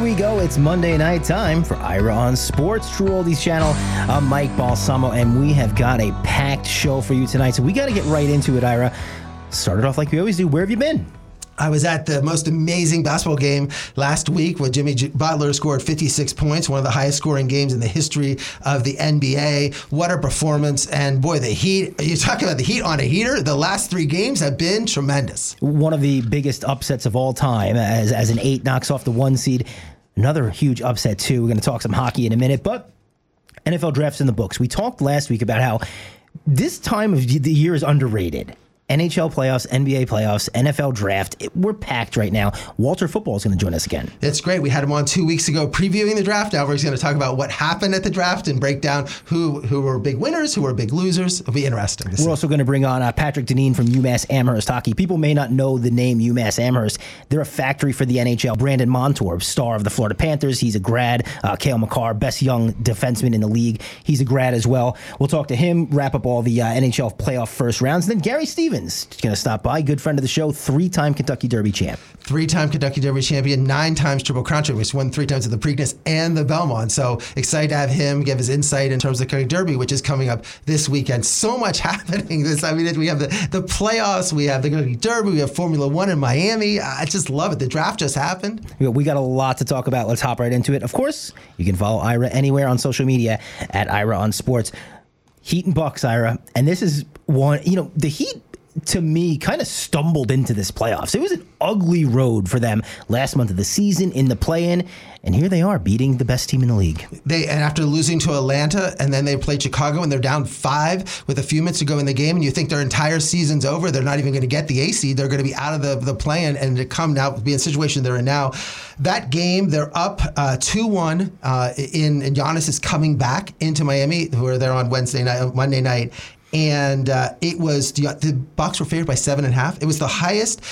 we go. It's Monday night time for Ira on Sports, True Oldies Channel. I'm Mike Balsamo, and we have got a packed show for you tonight. So we got to get right into it, Ira. Started off like we always do. Where have you been? I was at the most amazing basketball game last week where Jimmy Butler scored 56 points, one of the highest scoring games in the history of the NBA. What a performance. And boy, the Heat, you talk about the Heat on a heater. The last three games have been tremendous. One of the biggest upsets of all time as, as an eight knocks off the one seed. Another huge upset, too. We're going to talk some hockey in a minute, but NFL drafts in the books. We talked last week about how this time of the year is underrated NHL playoffs, NBA playoffs, NFL draft. It, we're packed right now. Walter Football is going to join us again. It's great. We had him on two weeks ago previewing the draft. Now we're going to talk about what happened at the draft and break down who who were big winners, who were big losers. It'll be interesting. We're also going to bring on uh, Patrick Deneen from UMass Amherst Hockey. People may not know the name UMass Amherst. They're a factory for the NHL. Brandon Montour, star of the Florida Panthers. He's a grad. Uh, Cale Makar, best young defenseman in the league. He's a grad as well. We'll talk to him, wrap up all the uh, NHL playoff first rounds. And then Gary Stevens is going to stop by. Good friend of the show, three time Kentucky Derby champ. Three time Kentucky Derby champion, nine times Triple Crown champion, which won three times at the Preakness and the Belmont. So excited to have him give his insight in terms of the Kentucky Derby, which is coming up this weekend. So much happening. This, I mean, we have the, the playoffs, we have the Kentucky Derby, we have Formula One in Miami. I just love it. The draft just happened. We got a lot to talk about. Let's hop right into it. Of course, you can follow Ira anywhere on social media at Ira on Sports. Heat and Bucks, Ira. And this is one, you know, the Heat to me, kind of stumbled into this playoffs. It was an ugly road for them last month of the season in the play-in, and here they are beating the best team in the league. They and after losing to Atlanta, and then they play Chicago, and they're down five with a few minutes to go in the game, and you think their entire season's over. They're not even going to get the AC. They're going to be out of the the play-in, and to come now be in the situation they're in now. That game, they're up uh, two one. Uh, in and Giannis is coming back into Miami, where they're on Wednesday night, Monday night, and uh, it was the, the Bucks were favored by seven and a half. It was the highest,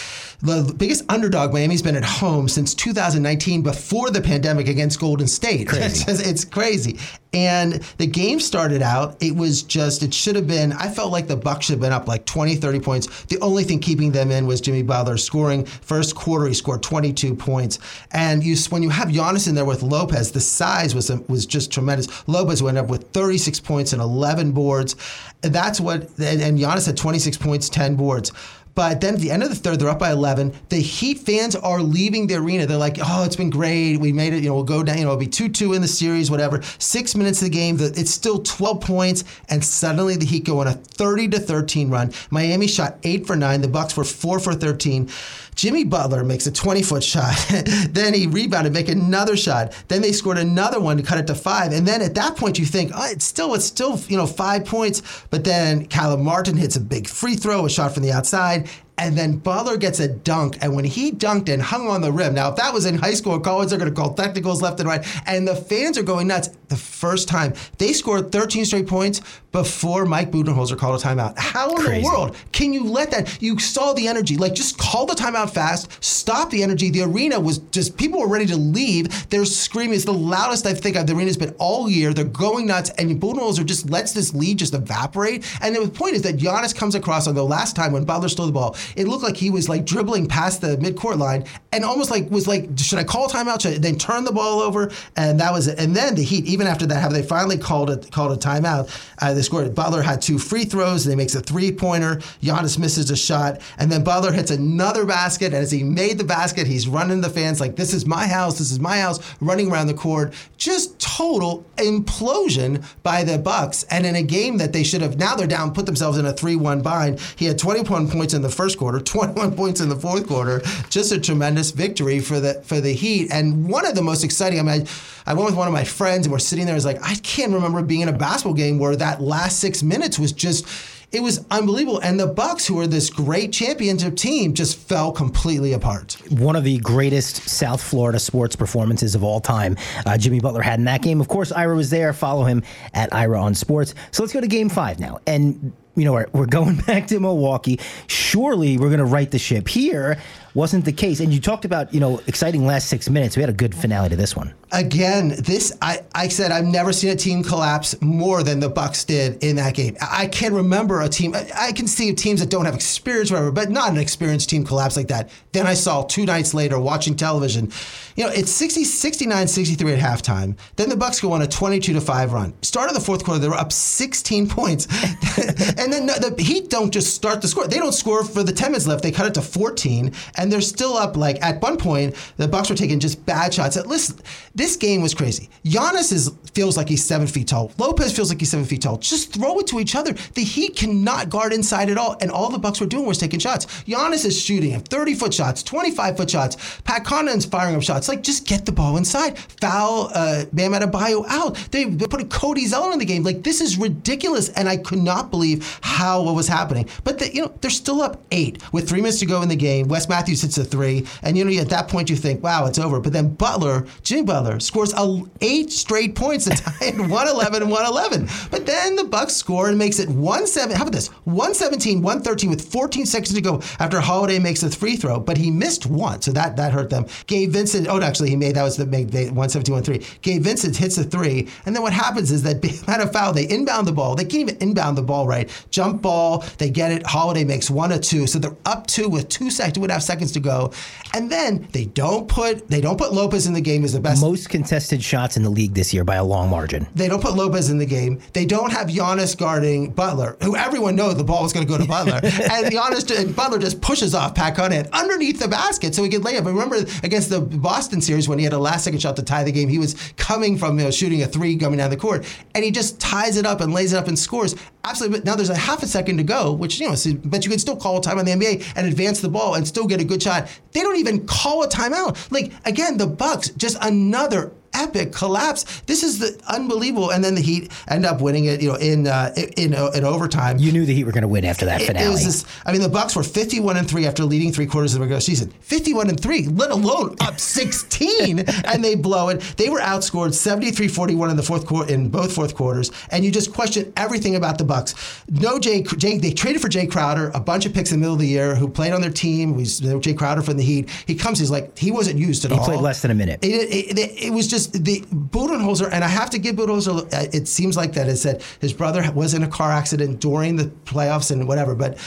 the biggest underdog Miami's been at home since 2019, before the pandemic against Golden State. Crazy. It's, it's crazy. And the game started out, it was just, it should have been, I felt like the Bucks should have been up like 20, 30 points. The only thing keeping them in was Jimmy Butler scoring. First quarter, he scored 22 points. And you, when you have Giannis in there with Lopez, the size was was just tremendous. Lopez went up with 36 points and 11 boards. That's what, and, and Giannis had 26 points, 10 boards. But then at the end of the third, they're up by 11. The Heat fans are leaving the arena. They're like, oh, it's been great. We made it. You know, we'll go down. You know, it'll be 2 2 in the series, whatever. Six minutes of the game, it's still 12 points. And suddenly the Heat go on a 30 to 13 run. Miami shot 8 for 9. The Bucks were 4 for 13. Jimmy Butler makes a 20 foot shot. then he rebounded, make another shot. Then they scored another one to cut it to five. And then at that point, you think, oh, it's still, it's still, you know, five points. But then Caleb Martin hits a big free throw, a shot from the outside. And then Butler gets a dunk. And when he dunked and hung on the rim, now if that was in high school or college, they're going to call technicals left and right. And the fans are going nuts. The first time they scored 13 straight points before Mike Budenholzer called a timeout. How in Crazy. the world can you let that? You saw the energy. Like just call the timeout fast, stop the energy. The arena was just people were ready to leave. They're screaming. It's the loudest I think the arena's been all year. They're going nuts, and Budenholzer just lets this lead just evaporate. And the point is that Giannis comes across on the last time when Butler stole the ball. It looked like he was like dribbling past the midcourt line and almost like was like, should I call timeout? Should I then turn the ball over? And that was it. And then the Heat, even after that, have they finally called it called a timeout? Uh, they scored. Butler had two free throws. And he makes a three pointer. Giannis misses a shot, and then Butler hits another basket. And as he made the basket, he's running the fans like, "This is my house. This is my house." Running around the court, just total implosion by the Bucks. And in a game that they should have now they're down, put themselves in a three-one bind. He had 21 points in the first quarter, 21 points in the fourth quarter. Just a tremendous victory for the for the Heat. And one of the most exciting. I mean, I, I went with one of my friends, and we're sitting there. I was like, I can't remember being in a basketball game where that last six minutes was just it was unbelievable. And the Bucks, who are this great championship team, just fell completely apart. One of the greatest South Florida sports performances of all time. Uh, Jimmy Butler had in that game. Of course, Ira was there. Follow him at Ira on Sports. So let's go to Game Five now. And you know, we're, we're going back to Milwaukee. Surely we're going to right the ship here. Wasn't the case. And you talked about, you know, exciting last six minutes. We had a good finale to this one. Again, this I, I said I've never seen a team collapse more than the Bucks did in that game. I can't remember a team. I, I can see teams that don't have experience, whatever, but not an experienced team collapse like that. Then I saw two nights later watching television. You know, it's 60, 69, 63 at halftime. Then the Bucks go on a 22 to five run. Start of the fourth quarter, they were up 16 points, and then the Heat don't just start the score. They don't score for the 10 minutes left. They cut it to 14, and they're still up. Like at one point, the Bucks were taking just bad shots. At Listen, this game was crazy. Giannis is feels like he's seven feet tall. Lopez feels like he's seven feet tall. Just throw it to each other. The Heat cannot guard inside at all, and all the Bucks were doing was taking shots. Giannis is shooting him 30 foot shots, 25 foot shots. Pat Connaughton's firing up shots. Like just get the ball inside. Foul uh, Bam Adebayo out. They, they put a Cody Zeller in the game. Like this is ridiculous, and I could not believe how what was happening. But the, you know they're still up eight with three minutes to go in the game. Wes Matthews hits a three, and you know at that point you think, wow, it's over. But then Butler, Jimmy Butler, scores a, eight straight points to tie it 111 and 111. But then the Bucks score and makes it 1-7. How about this? 117, 113 with 14 seconds to go after Holiday makes a free throw, but he missed one, so that that hurt them. Gabe Vincent, oh, actually he made that was the made 117, 1-3. Gabe Vincent hits a three, and then what happens is that had a foul. They inbound the ball. They can't even inbound the ball right. Jump ball. They get it. Holiday makes one or two, so they're up two with two seconds, two and a half seconds to go, and then they don't put they don't put Lopez in the game as the best most contested shots in the league this year by a long margin. They don't put Lopez in the game. They don't have Giannis guarding Butler, who everyone knows the ball was going to go to Butler, and Giannis and Butler just pushes off Pat Connaughton underneath the basket so he could lay up. I remember against the Boston series when he had a last second shot to tie the game, he was coming from you know, shooting a three coming down the court, and he just ties it up and lays it up and scores. Absolutely. But now there's a half a second to go, which you know, but you can still call time on the NBA and advance the ball and still get a good shot. They don't even call a timeout. Like again, the Bucks just another epic collapse. This is the unbelievable. And then the Heat end up winning it, you know, in uh, in, uh, in overtime. You knew the Heat were going to win after that finale. It, was this, I mean, the Bucks were 51 and three after leading three quarters of the regular season. 51 and three, let alone up 16, and they blow it. They were outscored 73-41 in the fourth quarter in both fourth quarters, and you just question everything about the Bucks. No Jay, Jay they traded for Jae Crowder, a bunch of picks in the middle of the year who played on their team. Was Jae Crowder from the Heat. He comes, he's like he wasn't used at he all. He played less than a minute. It, it, it, it was just the Budenholzer, and I have to give Budenholzer. Uh, it seems like that is that his brother was in a car accident during the playoffs and whatever, but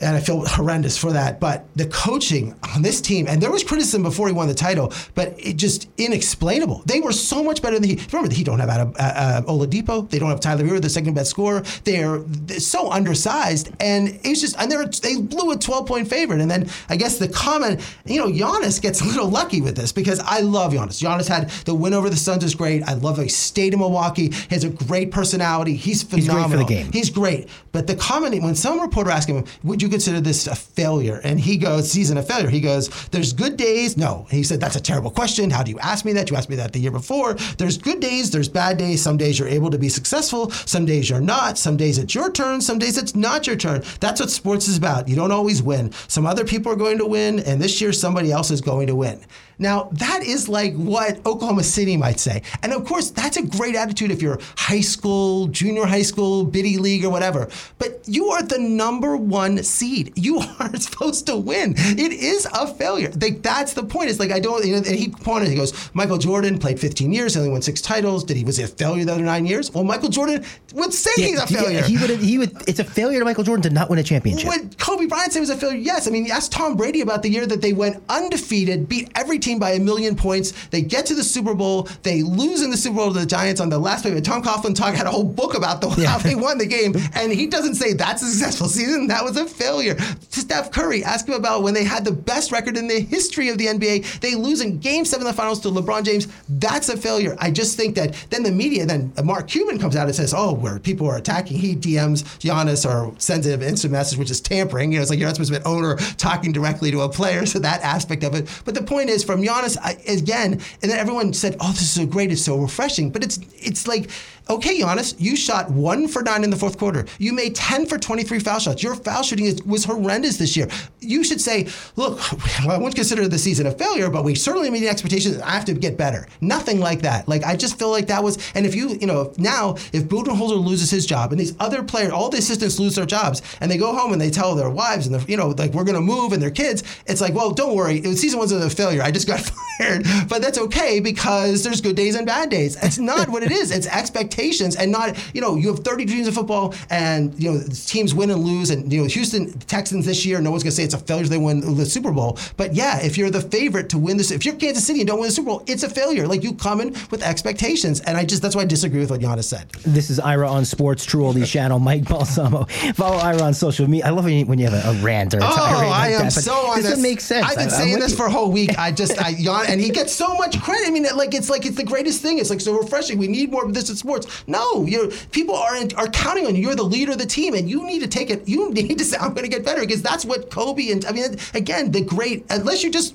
and I feel horrendous for that. But the coaching on this team, and there was criticism before he won the title, but it just inexplainable. They were so much better than he. Remember, the Heat don't have Adam, uh, uh, Oladipo. They don't have Tyler Herro, the second best scorer. They're, they're, so undersized, and it was just, and they they blew a 12 point favorite. And then I guess the comment, you know, Giannis gets a little lucky with this because I love Giannis. Giannis had the win over the Suns is great. I love how he stayed in Milwaukee. He has a great personality. He's phenomenal. He's great for the game. He's great. But the comment when some reporter asked him, "Would you consider this a failure? And he goes, season a failure. He goes, there's good days. No. he said, that's a terrible question. How do you ask me that? You asked me that the year before. There's good days. There's bad days. Some days you're able to be successful. Some days you're not. Some days it's your turn. Some days it's not your turn. That's what sports is about. You don't always win. Some other people are going to win. And this year somebody else is going to win. Now, that is like what Oklahoma City might say. And of course, that's a great attitude if you're high school, junior high school, biddy league, or whatever. But you are the number one seed. You are supposed to win. It is a failure. Like, that's the point. It's like, I don't, you know, and he pointed, he goes, Michael Jordan played 15 years, only won six titles. Did he, was he a failure the other nine years? Well, Michael Jordan would say yeah, he's a failure. Yeah, he would, he would, it's a failure to Michael Jordan to not win a championship. Would Kobe Bryant say it was a failure? Yes. I mean, ask Tom Brady about the year that they went undefeated, beat every team by a million points. They get to the Super Bowl. They lose in the Super Bowl to the Giants on the last play. But Tom Coughlin talk had a whole book about the yeah. how they won the game, and he doesn't say that's a successful season. That was a failure. Steph Curry, ask him about when they had the best record in the history of the NBA. They lose in Game Seven of the Finals to LeBron James. That's a failure. I just think that then the media, then Mark Cuban comes out and says, "Oh, where people are attacking." He DMs Giannis or sends him an instant message, which is tampering. You know, it's like you're not supposed to be an owner talking directly to a player. So that aspect of it. But the point is, from Giannis I, again. And then everyone said, "Oh, this is so great! It's so refreshing." But it's it's like okay, Giannis, you shot one for nine in the fourth quarter. You made 10 for 23 foul shots. Your foul shooting is, was horrendous this year. You should say, look, well, I wouldn't consider the season a failure, but we certainly meet the expectations. I have to get better. Nothing like that. Like, I just feel like that was, and if you, you know, now, if Budenholzer loses his job and these other players, all the assistants lose their jobs and they go home and they tell their wives and, you know, like, we're going to move and their kids, it's like, well, don't worry. the Season wasn't a failure. I just got fired. But that's okay because there's good days and bad days. It's not what it is. It's expectations and not you know, you have 30 dreams of football, and you know teams win and lose, and you know Houston Texans this year, no one's gonna say it's a failure they win the Super Bowl. But yeah, if you're the favorite to win this, if you're Kansas City and don't win the Super Bowl, it's a failure. Like you come in with expectations, and I just that's why I disagree with what Giannis said. This is Ira on Sports True Oldies channel. Mike Balsamo. Follow Ira on social media. I love when you, when you have a, a rant or a oh, tirade like I am that, so on this. this. makes sense. I've been I, saying this with for a whole week. I just I yawn, and he gets so much credit. I mean, like it's like it's the greatest thing. It's like so refreshing. We need more of this in sports. No, you people are are counting on you. You're the leader of the team, and you need to take it. You need to say, "I'm going to get better," because that's what Kobe and I mean, again, the great. Unless you just,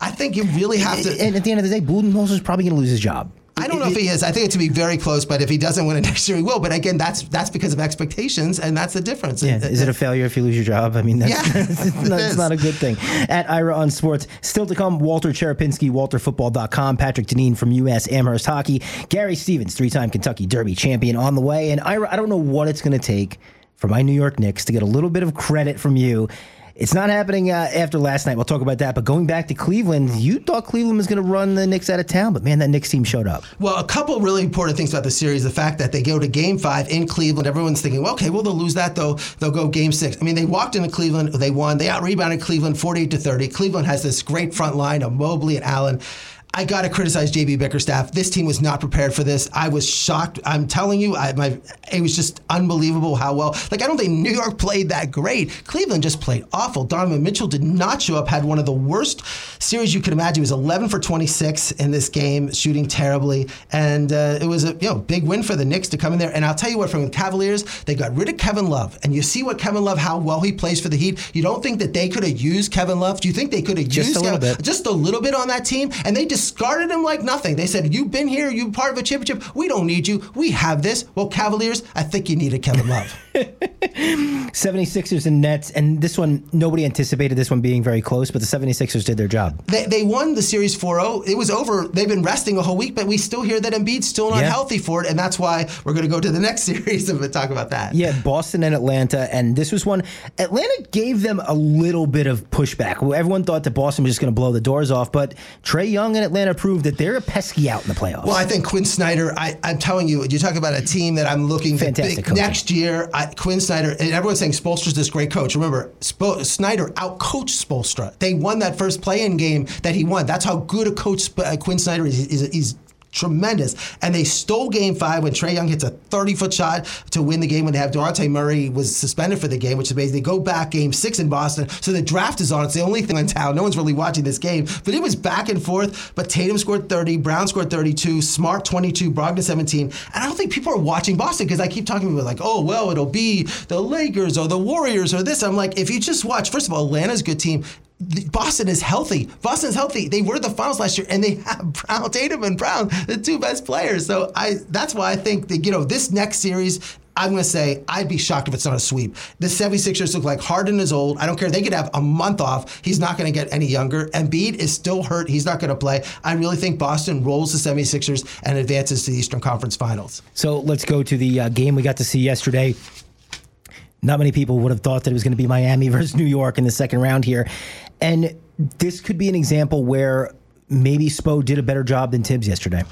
I think you really have to. And at the end of the day, Budenholzer is probably going to lose his job. I don't know if he is. I think it to be very close, but if he doesn't win it next year, he will. But again, that's that's because of expectations, and that's the difference. Yeah. Is it a failure if you lose your job? I mean, that's, Yeah, that's, not, it's not a good thing. At Ira on Sports, still to come, Walter Cherepinsky, WalterFootball.com, Patrick Deneen from U.S. Amherst Hockey, Gary Stevens, three-time Kentucky Derby champion on the way. And Ira, I don't know what it's going to take for my New York Knicks to get a little bit of credit from you it's not happening uh, after last night. We'll talk about that. But going back to Cleveland, you thought Cleveland was going to run the Knicks out of town, but man, that Knicks team showed up. Well, a couple really important things about the series: the fact that they go to Game Five in Cleveland. Everyone's thinking, well, okay, well they'll lose that though. They'll go Game Six. I mean, they walked into Cleveland, they won, they out rebounded Cleveland 48 to 30. Cleveland has this great front line of Mobley and Allen. I got to criticize JB Bickerstaff. This team was not prepared for this. I was shocked. I'm telling you, I, my, it was just unbelievable how well. Like, I don't think New York played that great. Cleveland just played awful. Donovan Mitchell did not show up, had one of the worst series you could imagine. He was 11 for 26 in this game, shooting terribly. And uh, it was a you know big win for the Knicks to come in there. And I'll tell you what, from the Cavaliers, they got rid of Kevin Love. And you see what Kevin Love, how well he plays for the Heat. You don't think that they could have used Kevin Love? Do you think they could have Just used a little Kevin, bit. just a little bit on that team? And they discarded him like nothing. They said, You've been here, you're part of a championship. We don't need you. We have this. Well, Cavaliers, I think you needed Kevin Love. 76ers and Nets, and this one, nobody anticipated this one being very close, but the 76ers did their job. They, they won the series 4 0. It was over. They've been resting a whole week, but we still hear that Embiid's still not Yeah. healthy for it. And that's why we're going to go to the next series and talk about that. Yeah, Boston and Atlanta, and this was one. Atlanta gave them a little bit of pushback. Everyone thought that Boston was just going to blow the doors off, but Trae Young and Atlanta proved that they're a pesky out in the playoffs. Well, I think Quin Snyder. I, I'm telling you, you talk about a team that I'm looking Fantastic big, next year. I, Quin Snyder, and everyone's saying Spoelstra's this great coach. Remember, Spo, Snyder outcoached Spoelstra. They won that first play-in game that he won. That's how good a coach uh, Quin Snyder is. He's tremendous. And they stole game five when Trae Young hits a 30 foot shot to win the game when they have Dejounte Murray was suspended for the game, which is amazing. They go back game six in Boston. So the draft is on. It's the only thing in town. No one's really watching this game. But it was back and forth. But Tatum scored 30, Brown scored 32, Smart 22, Brogdon 17. And I don't think people are watching Boston because I keep talking about like, oh, well, it'll be the Lakers or the Warriors or this. I'm like, if you just watch, first of all, Atlanta's a good team. Boston is healthy. Boston is healthy. They were the finals last year, and they have Brown, Tatum, and Brown, the two best players. So I, that's why I think that you know this next series. I'm going to say I'd be shocked if it's not a sweep. The 76ers look like Harden is old. I don't care. They could have a month off. He's not going to get any younger. Embiid is still hurt. He's not going to play. I really think Boston rolls the 76ers and advances to the Eastern Conference Finals. So let's go to the uh, game we got to see yesterday. Not many people would have thought that it was going to be Miami versus New York in the second round here. And this could be an example where maybe Spo did a better job than Tibbs yesterday.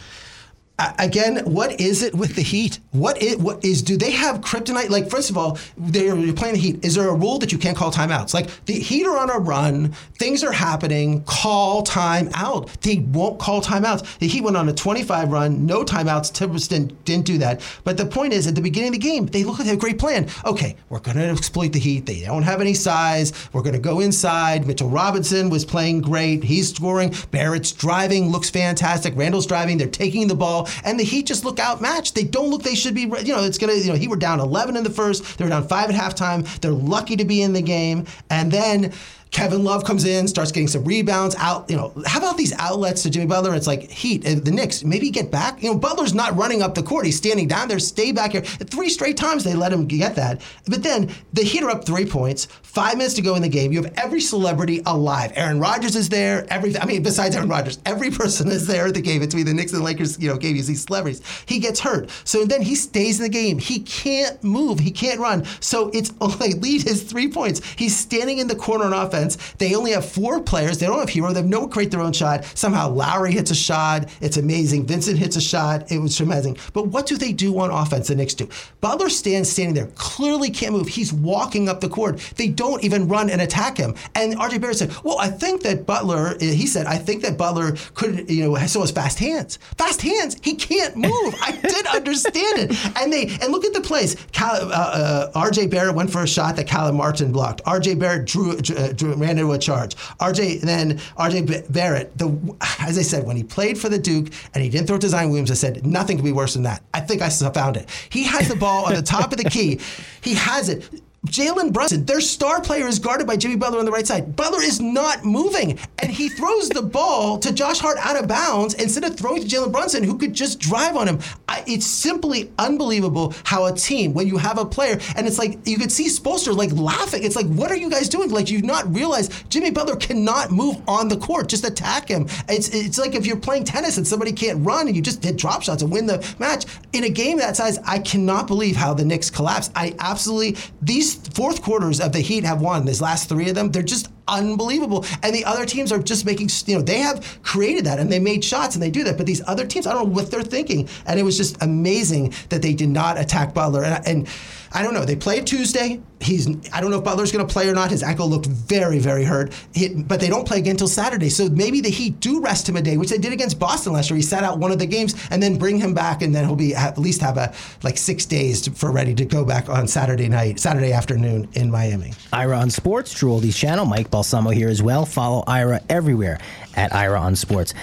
Again, what is it with the Heat? What is, what is do they have kryptonite? Like, first of all, they're playing the Heat. Is there a rule that you can't call timeouts? Like the Heat are on a run, things are happening. Call time out. They won't call timeouts. The Heat went on a 25 run, no timeouts. Tibbs didn't, didn't do that. But the point is, at the beginning of the game, they look like they have a great plan. Okay, we're going to exploit the Heat. They don't have any size. We're going to go inside. Mitchell Robinson was playing great. He's scoring. Barrett's driving, looks fantastic. Randle's driving. They're taking the ball, and the Heat just look outmatched. They don't look. They should be. You know, it's gonna. You know, he were down 11 in the first. They were down five at halftime. They're lucky to be in the game, and then Kevin Love comes in, starts getting some rebounds out. You know, how about these outlets to Jimmy Butler? It's like Heat, uh, the Knicks, maybe get back. You know, Butler's not running up the court. He's standing down there, stay back here. Three straight times they let him get that. But then the Heat are up three points, five minutes to go in the game. You have every celebrity alive. Aaron Rodgers is there. Every, I mean, besides Aaron Rodgers, every person is there at the game. Between the Knicks and the Lakers, you know, gave you these celebrities. He gets hurt. So then he stays in the game. He can't move. He can't run. So it's only lead is three points. He's standing in the corner on offense. They only have four players. They don't have Herro. They have no create their own shot. Somehow Lowry hits a shot. It's amazing. Vincent hits a shot. It was amazing. But what do they do on offense? The Knicks do. Butler stands standing there, clearly can't move. He's walking up the court. They don't even run and attack him. And RJ Barrett said, "Well, I think that Butler." He said, "I think that Butler could, you know, so his fast hands. Fast hands. He can't move. I did understand it. And they and look at the plays. Cal, uh, uh, RJ Barrett went for a shot that Caleb Martin blocked. RJ Barrett drew, uh, drew ran into a charge. RJ then RJ Barrett, the as I said, when he played for the Duke and he didn't throw to Zion Williams, I said nothing could be worse than that. I think I found it. He has the ball on the top of the key. He has it. Jalen Brunson, their star player, is guarded by Jimmy Butler on the right side. Butler is not moving, and he throws the ball to Josh Hart out of bounds instead of throwing to Jalen Brunson, who could just drive on him. I, it's simply unbelievable how a team, when you have a player, and it's like you could see Spoelstra like laughing. It's like, what are you guys doing? Like you've not realized Jimmy Butler cannot move on the court. Just attack him. It's it's like if you're playing tennis and somebody can't run and you just hit drop shots and win the match in a game that size. I cannot believe how the Knicks collapsed. I absolutely these fourth quarters of the Heat have won. These last three of them, they're just unbelievable. And the other teams are just making, you know, they have created that and they made shots and they do that. But these other teams, I don't know what they're thinking. And it was just amazing that they did not attack Butler. And, and I don't know. They played Tuesday. He's I don't know if Butler's going to play or not. His ankle looked very very hurt. He, but they don't play again until Saturday. So maybe the Heat do rest him a day, which they did against Boston last year. He sat out one of the games and then bring him back, and then he'll be at least have a like six days to, for ready to go back on Saturday night, Saturday afternoon in Miami. Ira on Sports, Oldies channel. Mike Balsamo here as well. Follow Ira everywhere at Ira on Sports.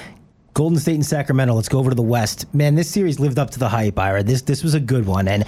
Golden State and Sacramento. Let's go over to the West. Man, this series lived up to the hype, Ira. This this was a good one, and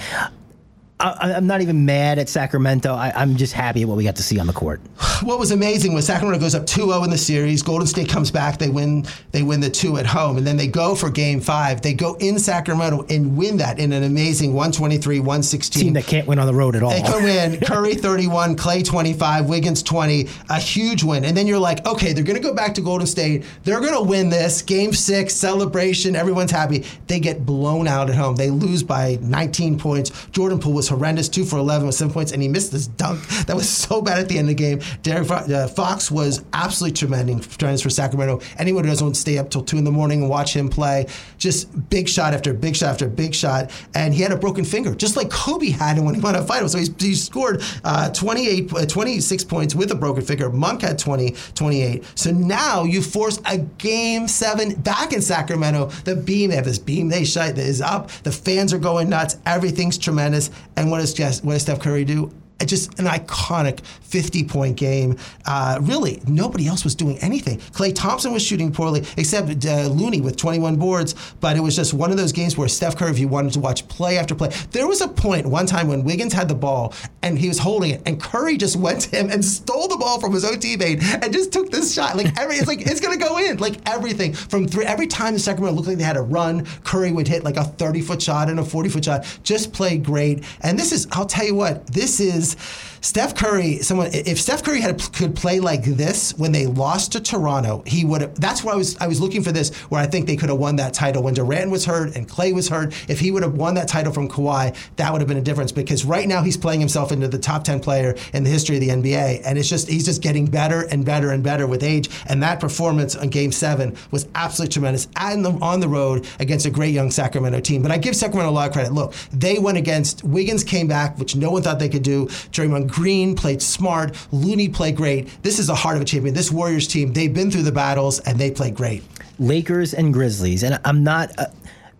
I, am not even mad at Sacramento. I, am just happy at what we got to see on the court. What was amazing was Sacramento goes up 2-0 in the series. Golden State comes back. They win. They win the two at home, and then they go for Game Five. They go in Sacramento and win that in an amazing 123-116. Team that can't win on the road at all. They can win. Curry 31, Klay 25, Wiggins 20. A huge win, and then you're like, okay, they're going to go back to Golden State. They're going to win this Game Six celebration. Everyone's happy. They get blown out at home. They lose by 19 points. Jordan Poole was horrendous, two for 11 with seven points, and he missed this dunk that was so bad at the end of the game. De'Aaron uh, Fox was absolutely tremendous, for Sacramento. Anyone who doesn't want to stay up till two in the morning and watch him play, just big shot after big shot after big shot, and he had a broken finger, just like Kobe had when he won a final. So he, he scored uh, 28, uh, 26 points with a broken finger. Monk had 20, 28. So now you force a game seven back in Sacramento. The beam, they have this beam they shot that is up. The fans are going nuts. Everything's tremendous. And what does, what does Steph Curry do? Just an iconic 50 point game. Uh, really, nobody else was doing anything. Klay Thompson was shooting poorly, except uh, Looney with 21 boards, but it was just one of those games where Steph Curry, if you wanted to watch play after play, there was a point one time when Wiggins had the ball and he was holding it, and Curry just went to him and stole the ball from his own teammate and just took this shot. Like every, it's like it's gonna go in. Like everything from three. Every time the Sacramento looked like they had a run, Curry would hit like a 30 foot shot and a 40 foot shot. Just played great. And this is, I'll tell you what, this is is Steph Curry, someone if Steph Curry had could play like this when they lost to Toronto, he would. That's why I was I was looking for this, where I think they could have won that title when Durant was hurt and Klay was hurt. If he would have won that title from Kawhi, that would have been a difference. Because right now he's playing himself into the top ten player in the history of the NBA, and it's just he's just getting better and better and better with age. And that performance on Game Seven was absolutely tremendous, and on the road against a great young Sacramento team. But I give Sacramento a lot of credit. Look, they went against Wiggins, came back, which no one thought they could do. Draymond Green played smart. Looney played great. This is the heart of a champion. This Warriors team, they've been through the battles and they play great. Lakers and Grizzlies, and I'm not. Uh,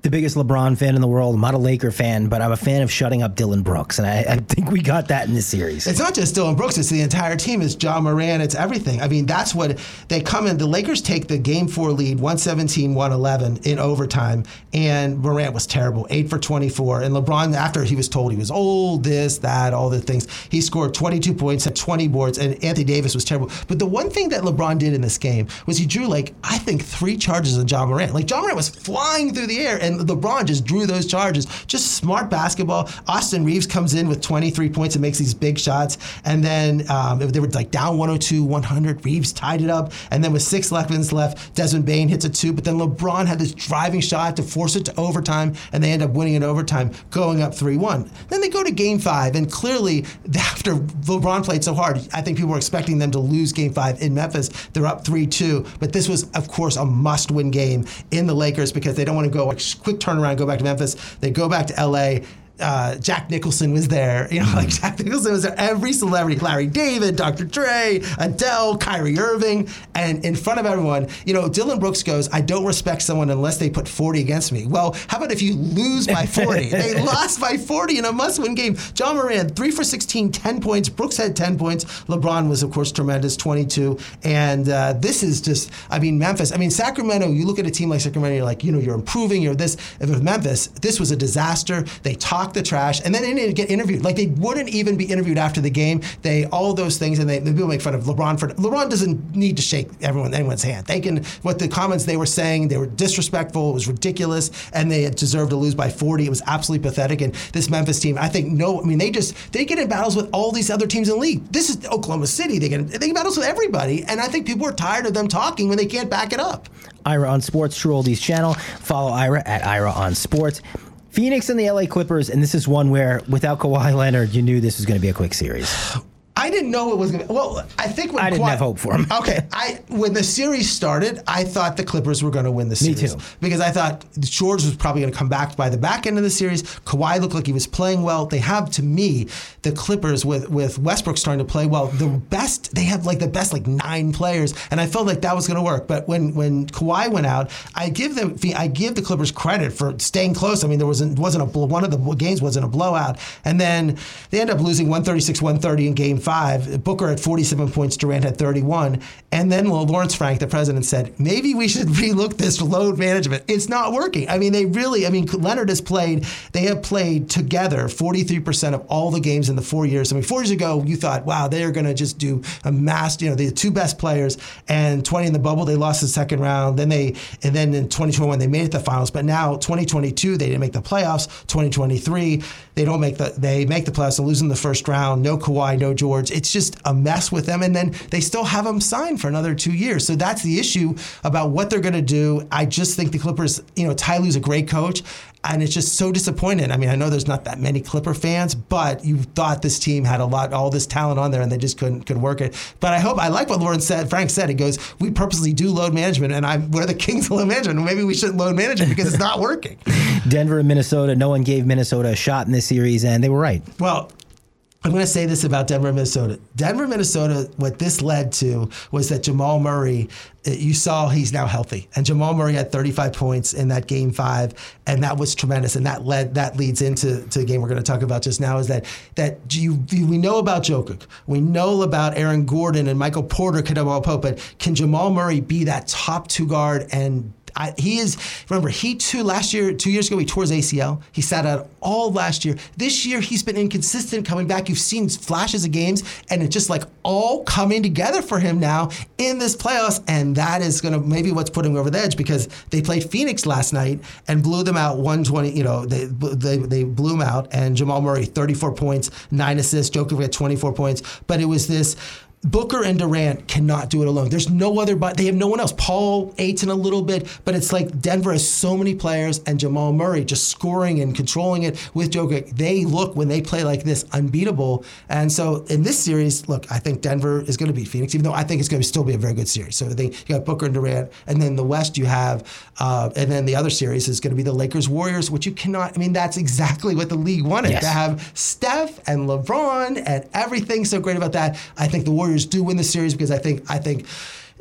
the biggest LeBron fan in the world. I'm not a Laker fan, but I'm a fan of shutting up Dillon Brooks, and I, I think we got that in this series. It's not just Dillon Brooks; it's the entire team. It's John Morant. It's everything. I mean, that's what they come in. The Lakers take the game four lead, 117, 111 in overtime, and Morant was terrible, eight for 24. And LeBron, after he was told he was old, this, that, all the things, he scored 22 points, had 20 boards, and Anthony Davis was terrible. But the one thing that LeBron did in this game was he drew like I think three charges on John Morant. Like John Morant was flying through the air, and LeBron just drew those charges. Just smart basketball. Austin Reaves comes in with 23 points and makes these big shots. And then um, they were like down 102, 100. Reeves tied it up. And then with six minutes left, Desmond Bane hits a two. But then LeBron had this driving shot to force it to overtime, and they end up winning in overtime, going up 3 1. Then they go to game five, and clearly, after LeBron played so hard, I think people were expecting them to lose game five in Memphis. They're up 3 2. But this was, of course, a must win game in the Lakers because they don't want to go quick turnaround, go back to Memphis. They go back to LA uh, Jack Nicholson was there. You know, like Jack Nicholson was there. Every celebrity, Larry David, Dr. Dre, Adele, Kyrie Irving, and in front of everyone, you know, Dillon Brooks goes, I don't respect someone unless they put 40 against me. Well, how about if you lose by 40? they lost by 40 in a must-win game. Ja Morant, 3 for 16, 10 points. Brooks had 10 points. LeBron was, of course, tremendous, 22. And uh, this is just, I mean, Memphis. I mean, Sacramento, you look at a team like Sacramento, you're like, you know, you're improving, you're this. If with Memphis, this was a disaster. They talked the trash, and then they didn't get interviewed. Like they wouldn't even be interviewed after the game. They all those things, and they, they people make fun of LeBron for LeBron doesn't need to shake everyone anyone's hand. They can what the comments they were saying they were disrespectful. It was ridiculous, and they deserved to lose by 40. It was absolutely pathetic. And this Memphis team, I think no, I mean they just they get in battles with all these other teams in the league. This is Oklahoma City. They get they get battles with everybody, and I think people are tired of them talking when they can't back it up. Ira on Sports, True Oldies channel. Follow Ira at Ira on Sports. Phoenix and the LA Clippers, and this is one where without Kawhi Leonard, you knew this was going to be a quick series. I didn't know it was going to. Well, I think when I didn't Kawhi- have hope for him. Okay, I when the series started, I thought the Clippers were going to win the Me series too. because I thought George was probably going to come back by the back end of the series. Kawhi looked like he was playing well. They have, to me, the Clippers with with Westbrook starting to play well. The best they have like the best like nine players, and I felt like that was going to work. But when when Kawhi went out, I give them I give the Clippers credit for staying close. I mean, there wasn't wasn't a one of the games wasn't a blowout, and then they end up losing 136-130 in Game Five. Booker had 47 points, Durant had 31, and then Lawrence Frank, the president, said maybe we should relook this load management. It's not working. I mean, they really. I mean, Leonard has played. They have played together 43% of all the games in the four years. I mean, four years ago, you thought, wow, they are going to just do a mass. You know, the two best players, and 20 in the bubble, they lost the second round. Then they, and then in 2021, they made it to the finals. But now 2022, they didn't make the playoffs. 2023, they don't make the. They make the playoffs and lose in the first round. No Kawhi, no George. It's just a mess with them. And then they still have them signed for another two years. So that's the issue about what they're going to do. I just think the Clippers. You know, Ty Lue's a great coach. And it's just so disappointing. I mean, I know there's not that many Clipper fans, but you thought this team had a lot, all this talent on there, and they just couldn't could work it. But I hope I like what Lauren said. Frank said he goes, "We purposely do load management, and I'm we're the kings of load management. Maybe we shouldn't load management because it's not working." Denver and Minnesota, no one gave Minnesota a shot in this series, and they were right. Well, I'm going to say this about Denver, Minnesota. Denver, Minnesota, what this led to was that Jamal Murray, uh, you saw he's now healthy. And Jamal Murray had 35 points in that game five, and that was tremendous. And that led that leads into to the game we're going to talk about just now is that that you, we know about Jokic. We know about Aaron Gordon and Michael Porter, Caldwell-Pope, but can Jamal Murray be that top two guard and I, he is. Remember, he too last year, two years ago, he tore his ACL. He sat out all last year. This year, he's been inconsistent coming back. You've seen flashes of games, and it's just like all coming together for him now in this playoffs. And that is going to maybe what's putting him over the edge because they played Phoenix last night and blew them out 120. You know, they they, they blew them out. And Jamal Murray, 34 points, nine assists. Jokic had 24 points. But it was this. Booker and Durant cannot do it alone. There's no other, but they have no one else. Paul Ayton a little bit, but it's like Denver has so many players, and Jamal Murray just scoring and controlling it with Jokic. They look when they play like this unbeatable. And so in this series, look, I think Denver is going to beat Phoenix, even though I think it's going to still be a very good series. So I think you got Booker and Durant, and then the West you have, uh, and then the other series is going to be the Lakers Warriors, which you cannot. I mean, that's exactly what the league wanted Yes. to have Steph and LeBron and everything so great about that. I think the Warriors do win the series because I think I think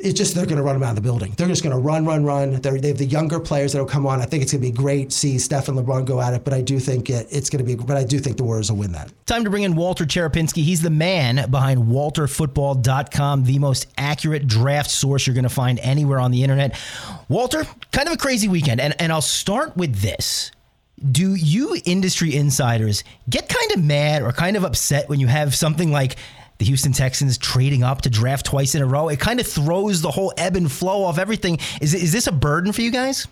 it's just they're going to run them out of the building. They're just going to run, run, run. They're, they have the younger players that will come on. I think it's going to be great. To see Steph and LeBron go at it, but I do think it, it's going to be. But I do think the Warriors will win that. Time to bring in Walter Cherepinsky. He's the man behind WalterFootball.com, the most accurate draft source you're going to find anywhere on the internet. Walter, kind of a crazy weekend, and and I'll start with this. Do you industry insiders get kind of mad or kind of upset when you have something like the Houston Texans trading up to draft twice in a row. It kind of throws the whole ebb and flow of everything. Is is this a burden for you guys?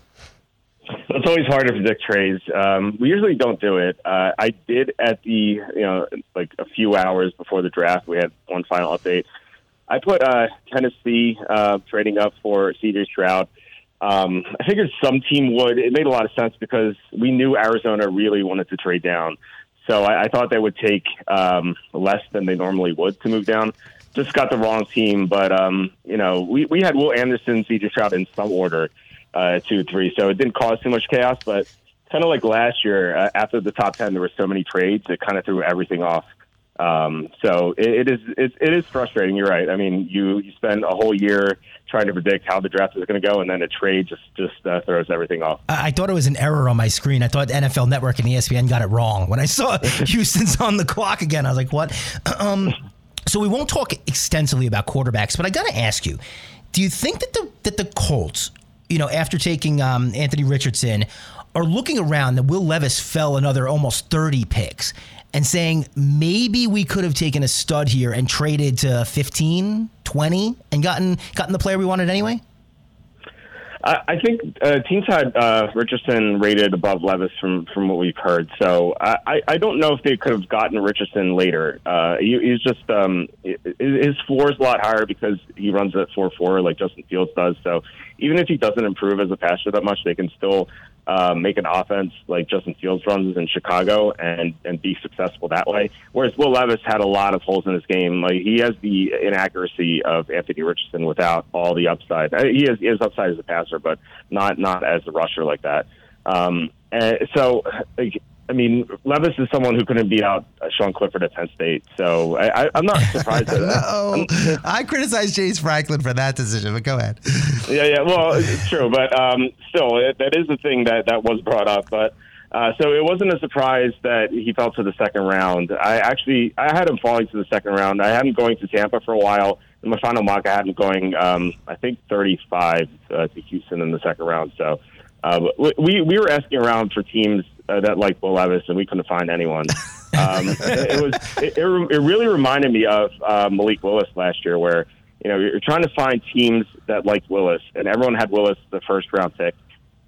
It's always hard to predict trades. Um, we usually don't do it. Uh, I did at the you know like a few hours before the draft. We had one final update. I put uh, Tennessee uh, trading up for C.J. Stroud. Um, I figured some team would. It made a lot of sense because we knew Arizona really wanted to trade down. So I, I thought they would take um, less than they normally would to move down. Just got the wrong team, but um, you know we, we had Will Anderson, C.J. Stroud in some order, uh, two, three. So it didn't cause too much chaos, but kind of like last year, uh, after the top ten, there were so many trades it kind of threw everything off. Um, so it, it is it, it is frustrating. You're right. I mean, you you spend a whole year trying to predict how the draft is going to go, and then a trade just just uh, throws everything off. I thought it was an error on my screen. I thought NFL Network and ESPN got it wrong when I saw Houston's on the clock again. I was like, what? Um, so we won't talk extensively about quarterbacks, but I got to ask you: Do you think that the that the Colts, you know, after taking um, Anthony Richardson, are looking around that Will Levis fell another almost thirty picks? and saying maybe we could have taken a stud here and traded to 15, 20 and gotten gotten the player we wanted anyway? I think uh, teams had uh, Richardson rated above Levis from from what we've heard. So I, I don't know if they could have gotten Richardson later. Uh, he, he's just um, his floor is a lot higher because he runs at four four like Justin Fields does. So even if he doesn't improve as a passer that much, they can still uh, make an offense like Justin Fields runs in Chicago and and be successful that way. Whereas Will Levis had a lot of holes in his game. Like he has the inaccuracy of Anthony Richardson without all the upside. Uh, he has, he upside as a passer, but not not as a rusher like that. Um, and so, like, I mean, Levis is someone who couldn't beat out uh, Sean Clifford at Penn State, so I, am not surprised. at no, I criticize James Franklin for that decision, but go ahead. yeah, yeah, well, it's true, but um, still, it, that is the thing that that was brought up. But uh, so it wasn't a surprise that he fell to the second round. I actually I had him falling to the second round. I had him going to Tampa for a while. In my final mock, I had him going, um, I think, 35 uh, to Houston in the second round. So. Uh, we we were asking around for teams uh, that like Will Levis, and we couldn't find anyone. Um, it, it, was it, it, really reminded me of uh, Malik Willis last year, where you know you're trying to find teams that like Willis, and everyone had Willis the first round pick,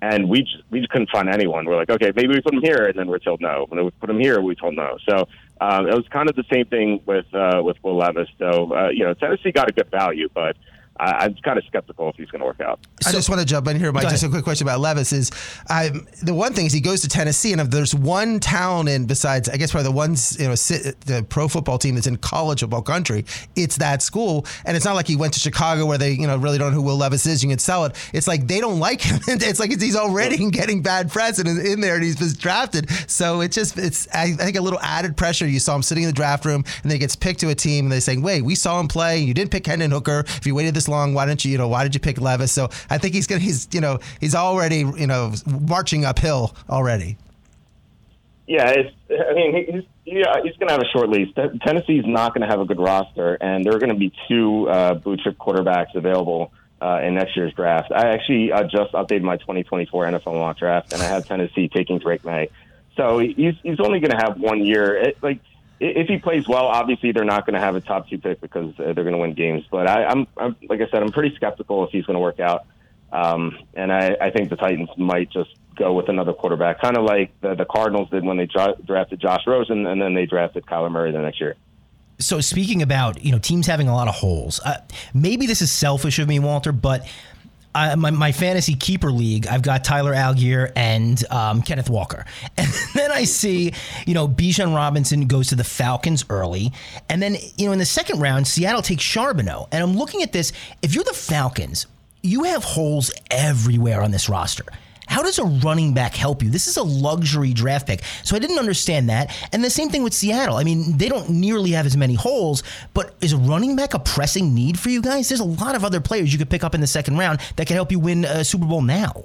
and we just we just couldn't find anyone. We're like, okay, maybe we put him here, and then we're told no. When we put him here, we told no. So um, it was kind of the same thing with uh, with Will Levis. So uh, you know, Tennessee got a good value, but I, am kind of skeptical if he's going to work out. I just want to jump in here, Mike. Just a quick question about Levis is um, the one thing is he goes to Tennessee, and if there's one town in besides, I guess probably the ones you know the pro football team that's in college football country, it's that school. And it's not like he went to Chicago where they you know really don't know who Will Levis is. You can sell it. It's like they don't like him. it's like he's already getting bad press and in there, and he's been drafted. So it's just it's I think a little added pressure. You saw him sitting in the draft room, and then he gets picked to a team, and they're saying, "Wait, we saw him play. You didn't pick Hendon Hooker. If you waited this long, why didn't you, you know, why did you pick Levis? So I think he's gonna, he's, you know, he's already, you know, marching uphill already. Yeah, I mean, he's yeah, he's going to have a short lease. Tennessee's not going to have a good roster, and there are going to be two uh, blue chip quarterbacks available uh, in next year's draft. I actually uh, just updated my 2024 NFL mock draft, and I have Tennessee taking Drake Maye. So he's he's only going to have one year. It, like if he plays well, obviously they're not going to have a top two pick because uh, they're going to win games. But I, I'm, I'm, like I said, I'm pretty skeptical if he's going to work out. Um, and I, I think the Titans might just go with another quarterback, kind of like the, the Cardinals did when they dra- drafted Josh Rosen and then they drafted Kyler Murray the next year. So speaking about you know teams having a lot of holes, uh, maybe this is selfish of me, Walter, but I, my, my fantasy keeper league, I've got Tyler Allgeier and um, Kenneth Walker. And then I see, you know, Bijan Robinson goes to the Falcons early. And then, you know, in the second round, Seattle takes Charbonnet. And I'm looking at this. If you're the Falcons, you have holes everywhere on this roster. How does a running back help you? This is a luxury draft pick. So I didn't understand that. And the same thing with Seattle. I mean, they don't nearly have as many holes, but is a running back a pressing need for you guys? There's a lot of other players you could pick up in the second round that can help you win a Super Bowl now.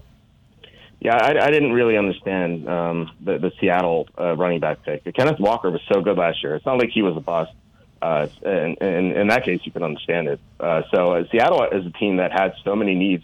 Yeah, I, I didn't really understand um, the, the Seattle uh, running back pick. Kenneth Walker was so good last year. It's not like he was a bust. Uh, and, and in that case, you can understand it. Uh, so uh, Seattle is a team that had so many needs.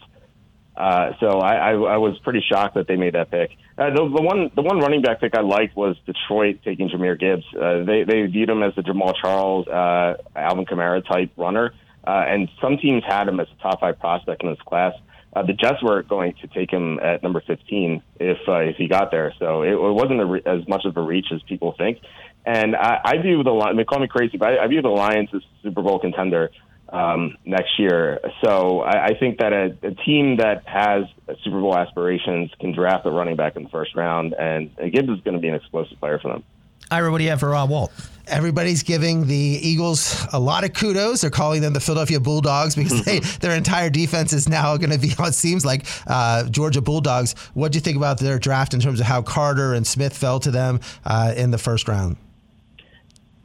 Uh, so I, I, I was pretty shocked that they made that pick. Uh, the, the one the one running back pick I liked was Detroit taking Jahmyr Gibbs. Uh, they they viewed him as the Jamaal Charles, uh, Alvin Kamara type runner, uh, and some teams had him as a top five prospect in this class. The Jets were going to take him at number 15 if if he got there. So it, it wasn't re- as much of a reach as people think. And I, I view the Lions, they call me crazy, but I, I view the Lions as Super Bowl contender um, next year. So I, I think that a, a team that has Super Bowl aspirations can draft a running back in the first round, and Gibbs is going to be an explosive player for them. Ira, what do you have for uh, Walt? Everybody's giving the Eagles a lot of kudos. They're calling them the Philadelphia Bulldogs because they, their entire defense is now going to be, what seems like, uh, Georgia Bulldogs. What do you think about their draft in terms of how Carter and Smith fell to them uh, in the first round?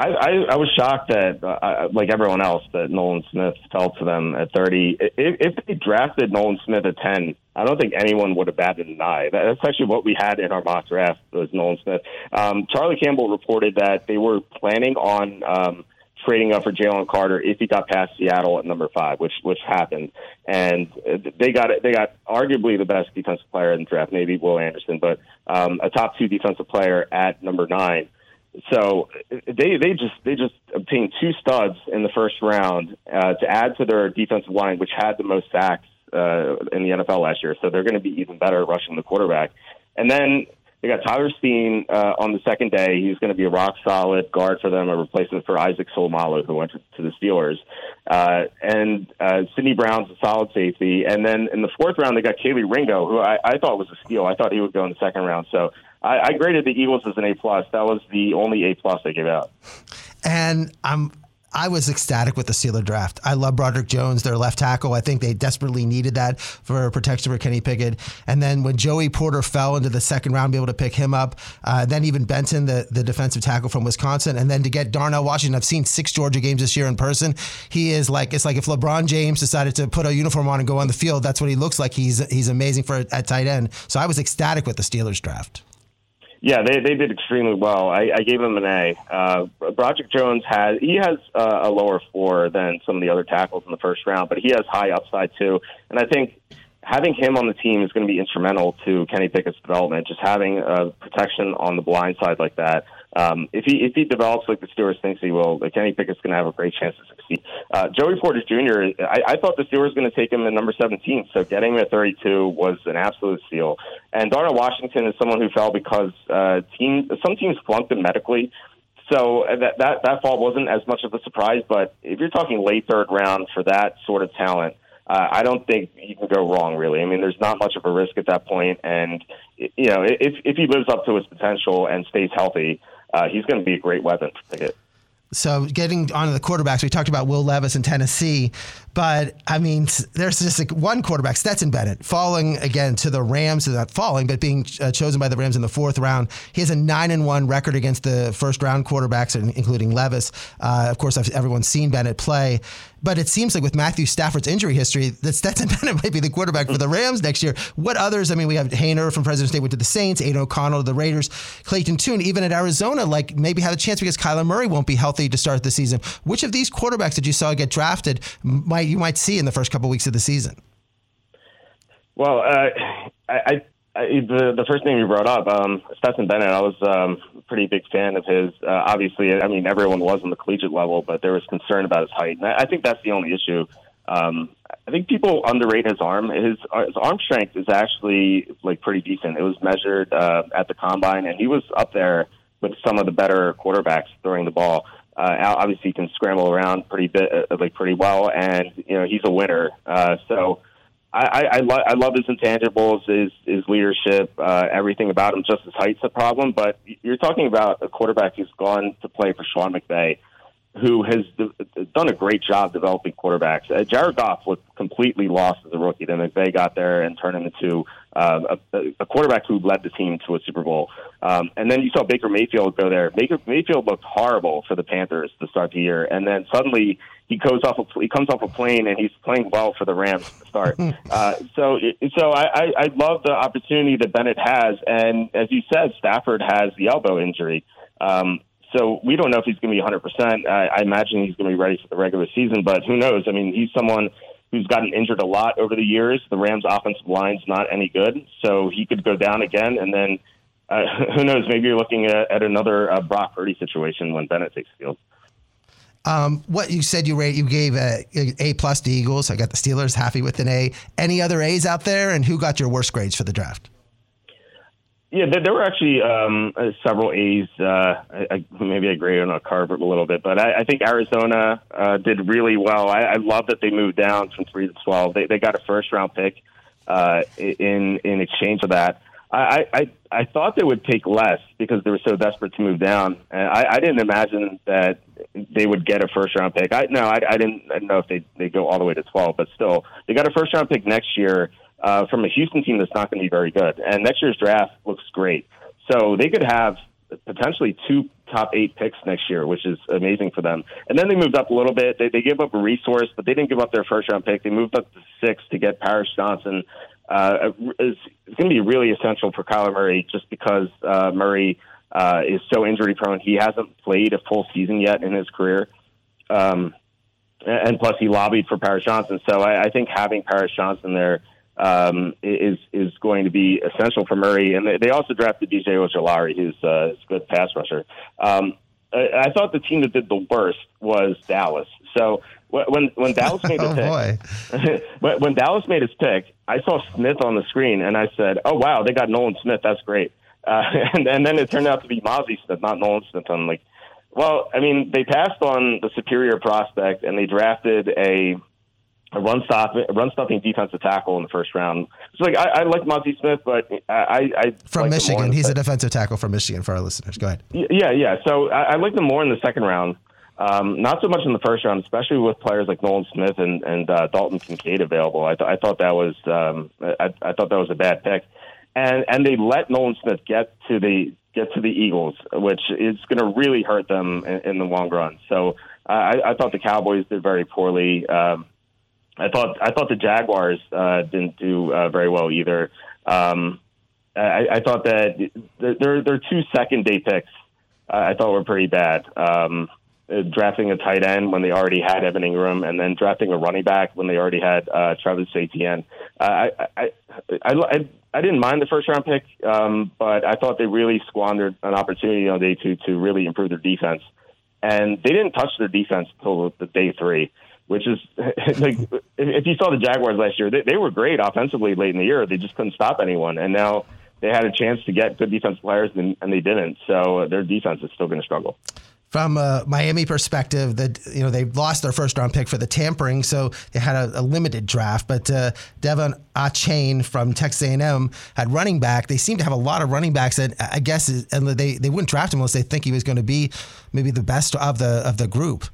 I, I, I was shocked that, uh, like everyone else, that Nolan Smith fell to them at 30. If, if they drafted Nolan Smith at 10, I don't think anyone would have batted an eye. That's actually what we had in our mock draft was Nolan Smith. Um, Charlie Campbell reported that they were planning on um, trading up for Jalen Carter if he got past Seattle at number five, which which happened, and they got they got arguably the best defensive player in the draft, maybe Will Anderson, but um, a top two defensive player at number nine. So they they just they just obtained two studs in the first round uh, to add to their defensive line, which had the most sacks uh, in the NFL last year. So they're going to be even better rushing the quarterback. And then they got Tyler Steen uh, on the second day. He's going to be a rock solid guard for them, a replacement for Isaac Seumalo, who went to, to the Steelers. Uh, and uh, Sydney Brown's a solid safety. And then in the fourth round, they got Kelee Ringo, who I, I thought was a steal. I thought he would go in the second round. So I, I graded the Eagles as an A plus. That was the only A plus I gave out. And I'm I was ecstatic with the Steeler draft. I love Broderick Jones, their left tackle. I think they desperately needed that for protection for Kenny Pickett. And then when Joey Porter fell into the second round, be able to pick him up. Uh, then even Benton, the, the defensive tackle from Wisconsin, and then to get Darnell Washington. I've seen six Georgia games this year in person. He is like it's like if LeBron James decided to put a uniform on and go on the field. That's what he looks like. He's he's amazing for at tight end. So I was ecstatic with the Steelers draft. Yeah, they, they did extremely well. I, I gave them an A. Uh, Broderick Jones has he has uh, a lower floor than some of the other tackles in the first round, but he has high upside too. And I think having him on the team is going to be instrumental to Kenny Pickett's development. Just having uh, protection on the blind side like that um, if he if he develops like the Steelers thinks he will, like Kenny Pickett's going to have a great chance to succeed. Uh, Joey Porter Jr. I, I thought the Steelers were going to take him at number 17, so getting him at 32 was an absolute steal. And Darnell Washington is someone who fell because uh, team some teams flunked him medically. So uh, that that that fall wasn't as much of a surprise. But if you're talking late third round for that sort of talent, uh, I don't think you can go wrong. Really, I mean, there's not much of a risk at that point, and you know, if if he lives up to his potential and stays healthy, uh, he's going to be a great weapon to hit. So getting onto the quarterbacks, we talked about Will Levis in Tennessee, but I mean, there's just like one quarterback, Stetson Bennett, falling again to the Rams, not falling, but being uh, chosen by the Rams in the fourth round. He has a nine and one record against the first round quarterbacks, including Levis. Uh, of course, everyone's seen Bennett play. But it seems like with Matthew Stafford's injury history, that Stetson Bennett might be the quarterback for the Rams next year. What others? I mean, we have Haener from Fresno State went to the Saints, Aidan O'Connell to the Raiders, Clayton Tune, even at Arizona, like maybe have a chance because Kyler Murray won't be healthy to start the season. Which of these quarterbacks that you saw get drafted might you might see in the first couple of weeks of the season? Well, uh, I, I, the the first name you brought up, um, Stetson Bennett. I was um, a pretty big fan of his. Uh, obviously, I mean everyone was on the collegiate level, but there was concern about his height, and I, I think that's the only issue. Um, I think people underrate his arm. His, his arm strength is actually like pretty decent. It was measured uh, at the combine, and he was up there with some of the better quarterbacks throwing the ball. Uh, obviously, he can scramble around pretty bit, uh, like pretty well, and you know he's a winner. Uh, so I, I, I, lo- I love his intangibles, his his leadership, uh, everything about him. Just his height's a problem, but you're talking about a quarterback who's gone to play for Sean McVay, who has de- done a great job developing quarterbacks. Uh, Jared Goff was completely lost as a rookie. Then McVay got there and turned him into uh, a, a quarterback who led the team to a Super Bowl. Um, and then you saw Baker Mayfield go there. Baker Mayfield looked horrible for the Panthers to start the year, and then suddenly he goes off. A, he comes off a plane and he's playing well for the Rams to start. uh, so, so I, I, I love the opportunity that Bennett has, and as you said, Stafford has the elbow injury. Um, so we don't know if he's going to be 100%. I, I imagine he's going to be ready for the regular season, but who knows? I mean, he's someone who's gotten injured a lot over the years. The Rams' offensive line's not any good, so he could go down again, and then uh, who knows? Maybe you're looking at, at another uh, Brock Purdy situation when Bennett takes field. Um, what you said you rate you gave a, a plus to Eagles. I got the Steelers happy with an A. Any other A's out there, and who got your worst grades for the draft? Yeah, there, were actually um, uh, several A's. Uh, I, maybe I graded on a carve a little bit, but I, I think Arizona uh, did really well. I, I love that they moved down from three to twelve. They, they got a first round pick uh, in in exchange for that. I, I I thought they would take less because they were so desperate to move down. And I, I didn't imagine that they would get a first round pick. I no, I, I didn't I didn't know if they they go all the way to twelve, but still, they got a first round pick next year uh, from a Houston team that's not going to be very good. And next year's draft looks great. So they could have potentially two top eight picks next year, which is amazing for them. And then they moved up a little bit. They, they gave up a resource, but they didn't give up their first round pick. They moved up to six to get Paris Johnson. Uh, it's, it's going to be really essential for Kyler Murray just because uh, Murray uh, is so injury prone. He hasn't played a full season yet in his career. Um, and plus, he lobbied for Paris Johnson. So I, I think having Paris Johnson there um, is is going to be essential for Murray. And they, also drafted DJ Ojulari, who's uh, a good pass rusher. Um, I, I thought the team that did the worst was Dallas. So when when Dallas made the oh pick, when, Dallas made his pick, I saw Smith on the screen, and I said, "Oh wow, they got Nolan Smith. That's great." Uh, and, and then it turned out to be Mazi Smith, not Nolan Smith. I'm like, well, I mean, they passed on the superior prospect, and they drafted a a run stop, a run stopping defensive tackle in the first round. So like I, I like Monty Smith, but I, I from Michigan. He's a defensive tackle from Michigan for our listeners. Go ahead. Yeah, yeah. So I, I like them more in the second round. Um, not so much in the first round, especially with players like Nolan Smith and, and uh, Dalton Kincaid available. I, th- I thought that was um, I, I thought that was a bad pick, and and they let Nolan Smith get to the get to the Eagles, which is going to really hurt them in, in the long run. So I, I thought the Cowboys did very poorly. Um, I thought I thought the Jaguars uh, didn't do uh, very well either. Um, I, I thought that their their two second day picks uh, I thought were pretty bad. Um, uh, drafting a tight end when they already had Evan Engram, and then drafting a running back when they already had uh, Travis Etienne. Uh, I, I, I, I, I didn't mind the first round pick, um, but I thought they really squandered an opportunity on day two to really improve their defense, and they didn't touch their defense until the day three. Which is like, if you saw the Jaguars last year, they, they were great offensively late in the year. They just couldn't stop anyone, and now they had a chance to get good defensive players, and, and they didn't. So their defense is still going to struggle from a Miami perspective, that you know they lost their first round pick for the tampering, so they had a, a limited draft. But uh, De'Von Achane from Texas A&M had running back. They seem to have a lot of running backs that I guess and they they wouldn't draft him unless they think he was going to be maybe the best of the of the group.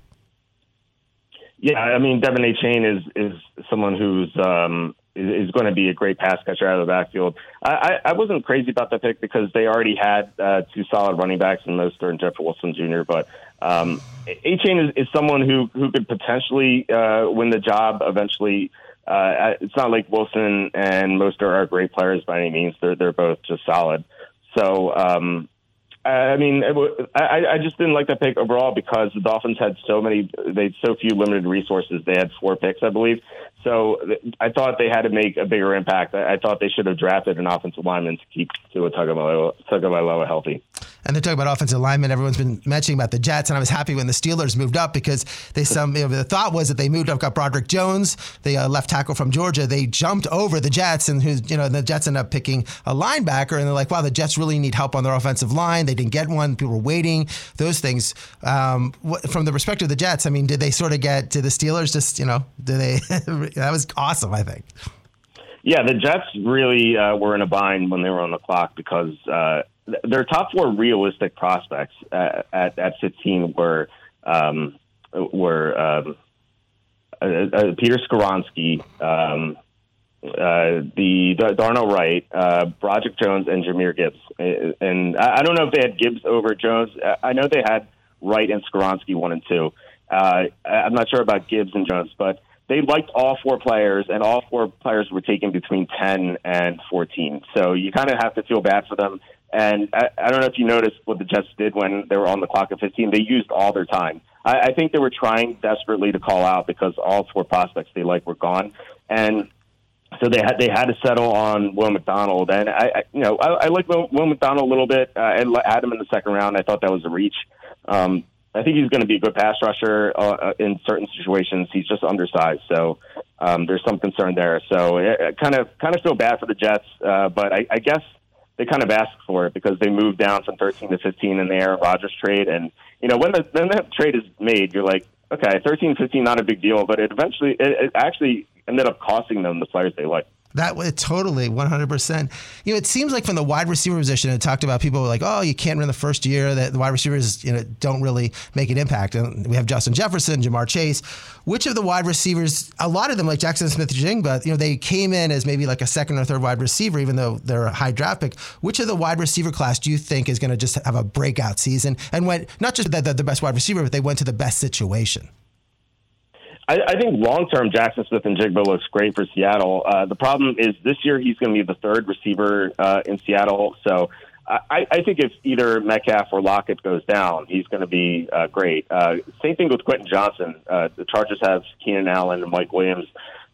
Yeah, I mean De'Von Achane is is someone who's um, is, going to be a great pass catcher out of the backfield. I, I, I wasn't crazy about that pick because they already had uh, two solid running backs in Mostert and Jeff Wilson Jr. But um, Achane is, is someone who who could potentially uh, win the job eventually. Uh, it's not like Wilson and Mostert are great players by any means. They're they're both just solid. So um, I mean, I, I just didn't like that pick overall because the Dolphins had so many, they had so few limited resources. They had four picks, I believe. So I thought they had to make a bigger impact. I, thought they should have drafted an offensive lineman to keep Tua Tagovailoa healthy. And they're talking about offensive linemen. Everyone's been mentioning about the Jets, and I was happy when the Steelers moved up because they some you know, the thought was that they moved up, got Broderick Jones, the uh, left tackle from Georgia. They jumped over the Jets, and who's you know the Jets end up picking a linebacker, and they're like, wow, the Jets really need help on their offensive line. They didn't get one. People were waiting. Those things. Um, from the perspective of the Jets, I mean, did they sort of get to the Steelers? Just you know, did they? that was awesome. I think. Yeah, the Jets really uh, were in a bind when they were on the clock because uh, their top four realistic prospects at, at, at 15 were um, were um, uh, uh, Peter Skoronski, um, uh, the Darnell Wright, uh, Broderick Jones, and Jahmyr Gibbs. Uh, and I don't know if they had Gibbs over Jones. I know they had Wright and Skoronski one and two. Uh, I'm not sure about Gibbs and Jones, but they liked all four players, and all four players were taken between 10 and 14. So you kind of have to feel bad for them. And I, I don't know if you noticed what the Jets did when they were on the clock at 15. They used all their time. I, I think they were trying desperately to call out because all four prospects they like were gone. And so they had they had to settle on Will McDonald, and I, I you know I, I like Will, Will McDonald a little bit. Uh, I had him in the second round. I thought that was a reach. Um, I think he's going to be a good pass rusher uh, uh, in certain situations. He's just undersized, so um, there's some concern there. So uh, kind of kind of feel bad for the Jets, uh, but I, I guess they kind of asked for it because they moved down from 13 to 15 in the Aaron Rodgers trade, and you know when the when that trade is made, you're like, okay, 13, 15, not a big deal, but it eventually it, it actually ended up costing them the players they like. That would totally 100%. You know, it seems like from the wide receiver position, it talked about people were like, oh, you can't run the first year, that the wide receivers, you know, don't really make an impact. And we have Justin Jefferson, Ja'Marr Chase. Which of the wide receivers, a lot of them, like Jaxon Smith-Njigba, you know, they came in as maybe like a second or third wide receiver, even though they're a high draft pick. Which of the wide receiver class do you think is going to just have a breakout season and went, not just the best wide receiver, but they went to the best situation? I, I think long term, Jaxon Smith-Njigba looks great for Seattle. Uh, the problem is this year he's going to be the third receiver uh, in Seattle. So I, I think if either Metcalf or Lockett goes down, he's going to be uh, great. Uh, same thing with Quentin Johnston. Uh, the Chargers have Keenan Allen and Mike Williams.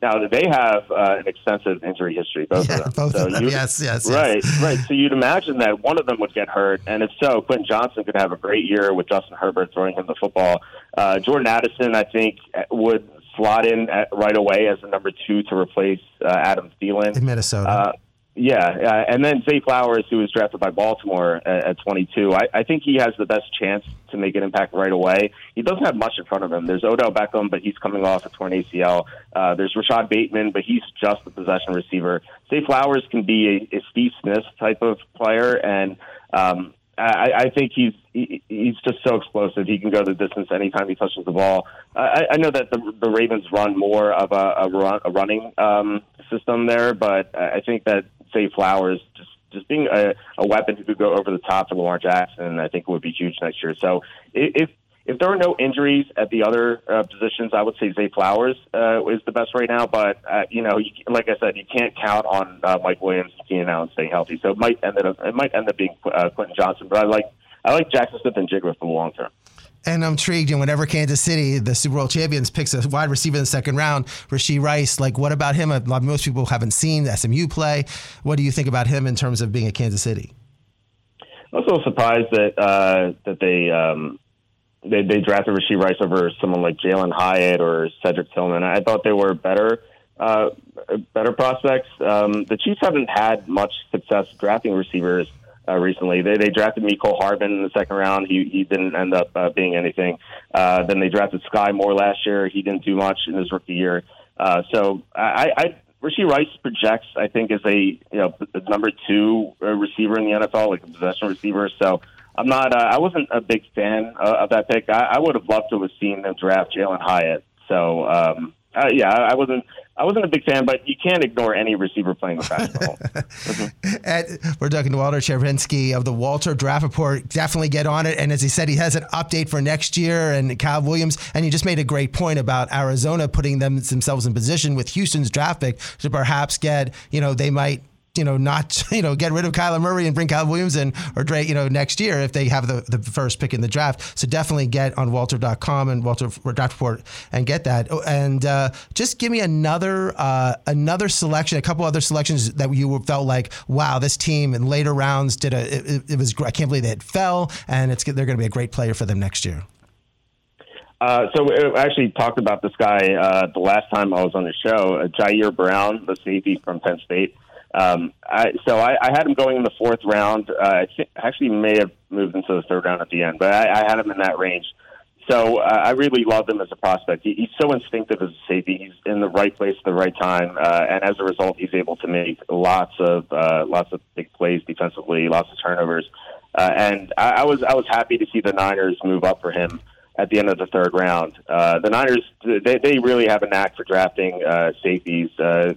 Now they have uh, an extensive injury history, both yeah, of them. Both so of them. yes, yes, right, yes. right. So you'd imagine that one of them would get hurt, and if so, Quentin Johnston could have a great year with Justin Herbert throwing him the football. Uh, Jordan Addison, I think, would slot in at, right away as the number two to replace uh, Adam Thielen in Minnesota. Uh, yeah, uh, and then Zay Flowers, who was drafted by Baltimore at, at 22. I, I think he has the best chance to make an impact right away. He doesn't have much in front of him. There's Odell Beckham, but he's coming off a torn ACL. Uh, there's Rashod Bateman, but he's just a possession receiver. Zay Flowers can be a, a Steve Smith type of player, and um, I, I think he's he, he's just so explosive. He can go the distance anytime he touches the ball. I, I know that the, the Ravens run more of a, a, run, a running um, system there, but I think that Zay Flowers just just being a, a weapon who could go over the top for Lamar Jackson, I think would be huge next year. So if if there are no injuries at the other uh, positions, I would say Zay Flowers uh, is the best right now. But uh, you know, you, like I said, you can't count on uh, Mike Williams, Keenan Allen staying healthy. So it might end up it might end up being uh, Quentin Johnston. But I like I like Jaxon Smith-Njigba for the long term. And I'm intrigued. And whenever Kansas City, the Super Bowl champions, picks a wide receiver in the second round, Rashee Rice, like what about him? Most people haven't seen SMU play. What do you think about him in terms of being at Kansas City? I was a little surprised that uh, that they um, they they drafted Rashee Rice over someone like Jalin Hyatt or Cedric Tillman. I thought they were better uh, better prospects. Um, the Chiefs haven't had much success drafting receivers uh, recently. They, they drafted Mecole Hardman in the second round. He he didn't end up uh, being anything. Uh, then they drafted Sky Moore last year. He didn't do much in his rookie year. Uh, so I, I Rashee Rice projects, I think, as a you know number two uh, receiver in the NFL, like a possession receiver. So I'm not. Uh, I wasn't a big fan uh, of that pick. I, I would have loved to have seen them draft Jalin Hyatt. So um, uh, yeah, I wasn't. I wasn't a big fan, but you can't ignore any receiver playing with basketball. mm-hmm. we're talking to Walter Cherepinsky of the Walter Draft Report. Definitely get on it. And as he said, he has an update for next year and Cal Williams. And you just made a great point about Arizona putting them themselves in position with Houston's draft pick to perhaps get, you know, they might you know, not, you know, get rid of Kyler Murray and bring Kyle Williams in or Drake, you know, next year if they have the, the first pick in the draft. So definitely get on Walter.com and Walter Draft Report and get that. Oh, and uh, just give me another uh, another selection, a couple other selections that you felt like, wow, this team in later rounds did a, it, it was, I can't believe it fell and it's, they're going to be a great player for them next year. Uh, so I actually talked about this guy uh, the last time I was on the show, uh, Ji'Ayir Brown, the safety from Penn State. Um, I, so I, I had him going in the fourth round. Uh, I th- actually may have moved into the third round at the end, but I, I had him in that range. So uh, I really loved him as a prospect. He, he's so instinctive as a safety. He's in the right place at the right time, uh, and as a result, he's able to make lots of uh, lots of big plays defensively, lots of turnovers. Uh, and I, I was I was happy to see the Niners move up for him at the end of the third round. Uh, the Niners, they, they really have a knack for drafting uh, safeties, uh,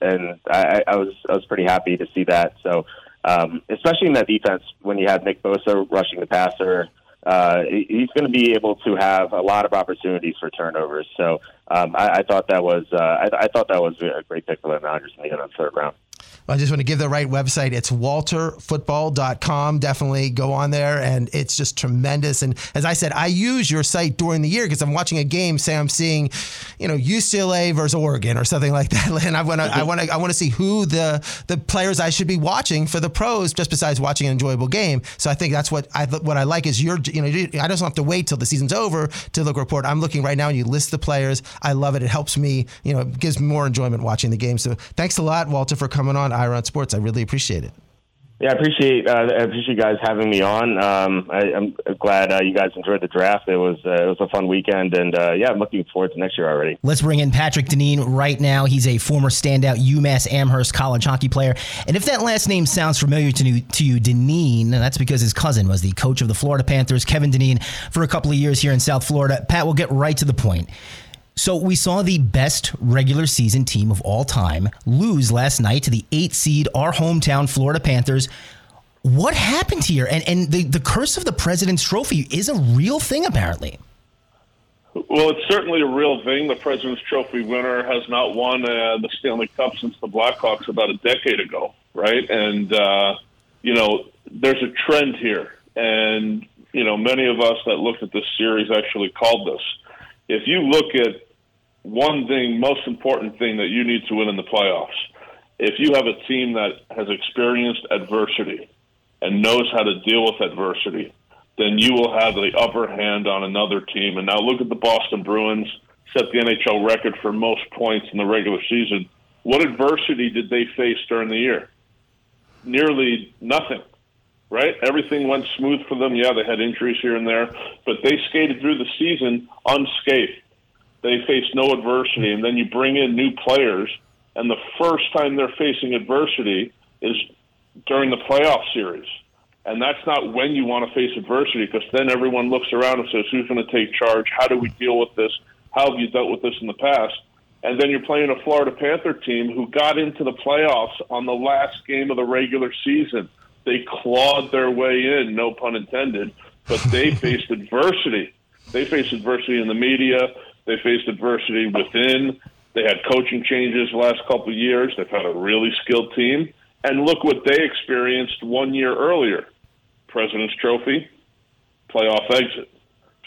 and I, I was I was pretty happy to see that. So, um, especially in that defense, when you have Nick Bosa rushing the passer, uh, he's going to be able to have a lot of opportunities for turnovers. So, um, I, I thought that was uh, I, I thought that was a great pick for the Niners in the end on the third round. I just want to give the right website. It's walterfootball.com. Definitely go on there, and it's just tremendous. And as I said, I use your site during the year because I'm watching a game. Say I'm seeing, you know, UCLA versus Oregon or something like that, and I want to, I mm-hmm. want to, I want to see who the the players I should be watching for the pros, just besides watching an enjoyable game. So I think that's what I what I like is your, you know, I don't have to wait till the season's over to look report. I'm looking right now, and you list the players. I love it. It helps me, you know, it gives me more enjoyment watching the game. So thanks a lot, Walter, for coming on. Ira on Sports. I really appreciate it. Yeah, I appreciate uh, I appreciate you guys having me on. Um, I, am glad uh, you guys enjoyed the draft. It was uh, it was a fun weekend, and uh, yeah, I'm looking forward to next year already. Let's bring in Patrick Dineen right now. He's a former standout UMass Amherst college hockey player, and if that last name sounds familiar to you, to you, Dineen, that's because his cousin was the coach of the Florida Panthers, Kevin Dineen, for a couple of years here in South Florida. Pat, we'll get right to the point. So we saw the best regular season team of all time lose last night to the eight seed, our hometown Florida Panthers. What happened here? And and the, the curse of the President's Trophy is a real thing, apparently. Well, it's certainly a real thing. The President's Trophy winner has not won uh, the Stanley Cup since the Blackhawks about a decade ago, right? And uh, you know, there's a trend here, and you know, many of us that looked at this series actually called this if you look at one thing, most important thing that you need to win in the playoffs, if you have a team that has experienced adversity and knows how to deal with adversity, then you will have the upper hand on another team. And now look at the Boston Bruins, set the NHL record for most points in the regular season. What adversity did they face during the year? Nearly nothing right? Everything went smooth for them. Yeah, they had injuries here and there, but they skated through the season unscathed. They face no adversity, and then you bring in new players, and the first time they're facing adversity is during the playoff series. And that's not when you want to face adversity because then everyone looks around and says, who's going to take charge? How do we deal with this? How have you dealt with this in the past? And then you're playing a Florida Panther team who got into the playoffs on the last game of the regular season they clawed their way in, no pun intended, but they faced adversity. They faced adversity in the media. They faced adversity within. They had coaching changes the last couple of years. They've had a really skilled team. And look what they experienced one year earlier President's Trophy, playoff exit.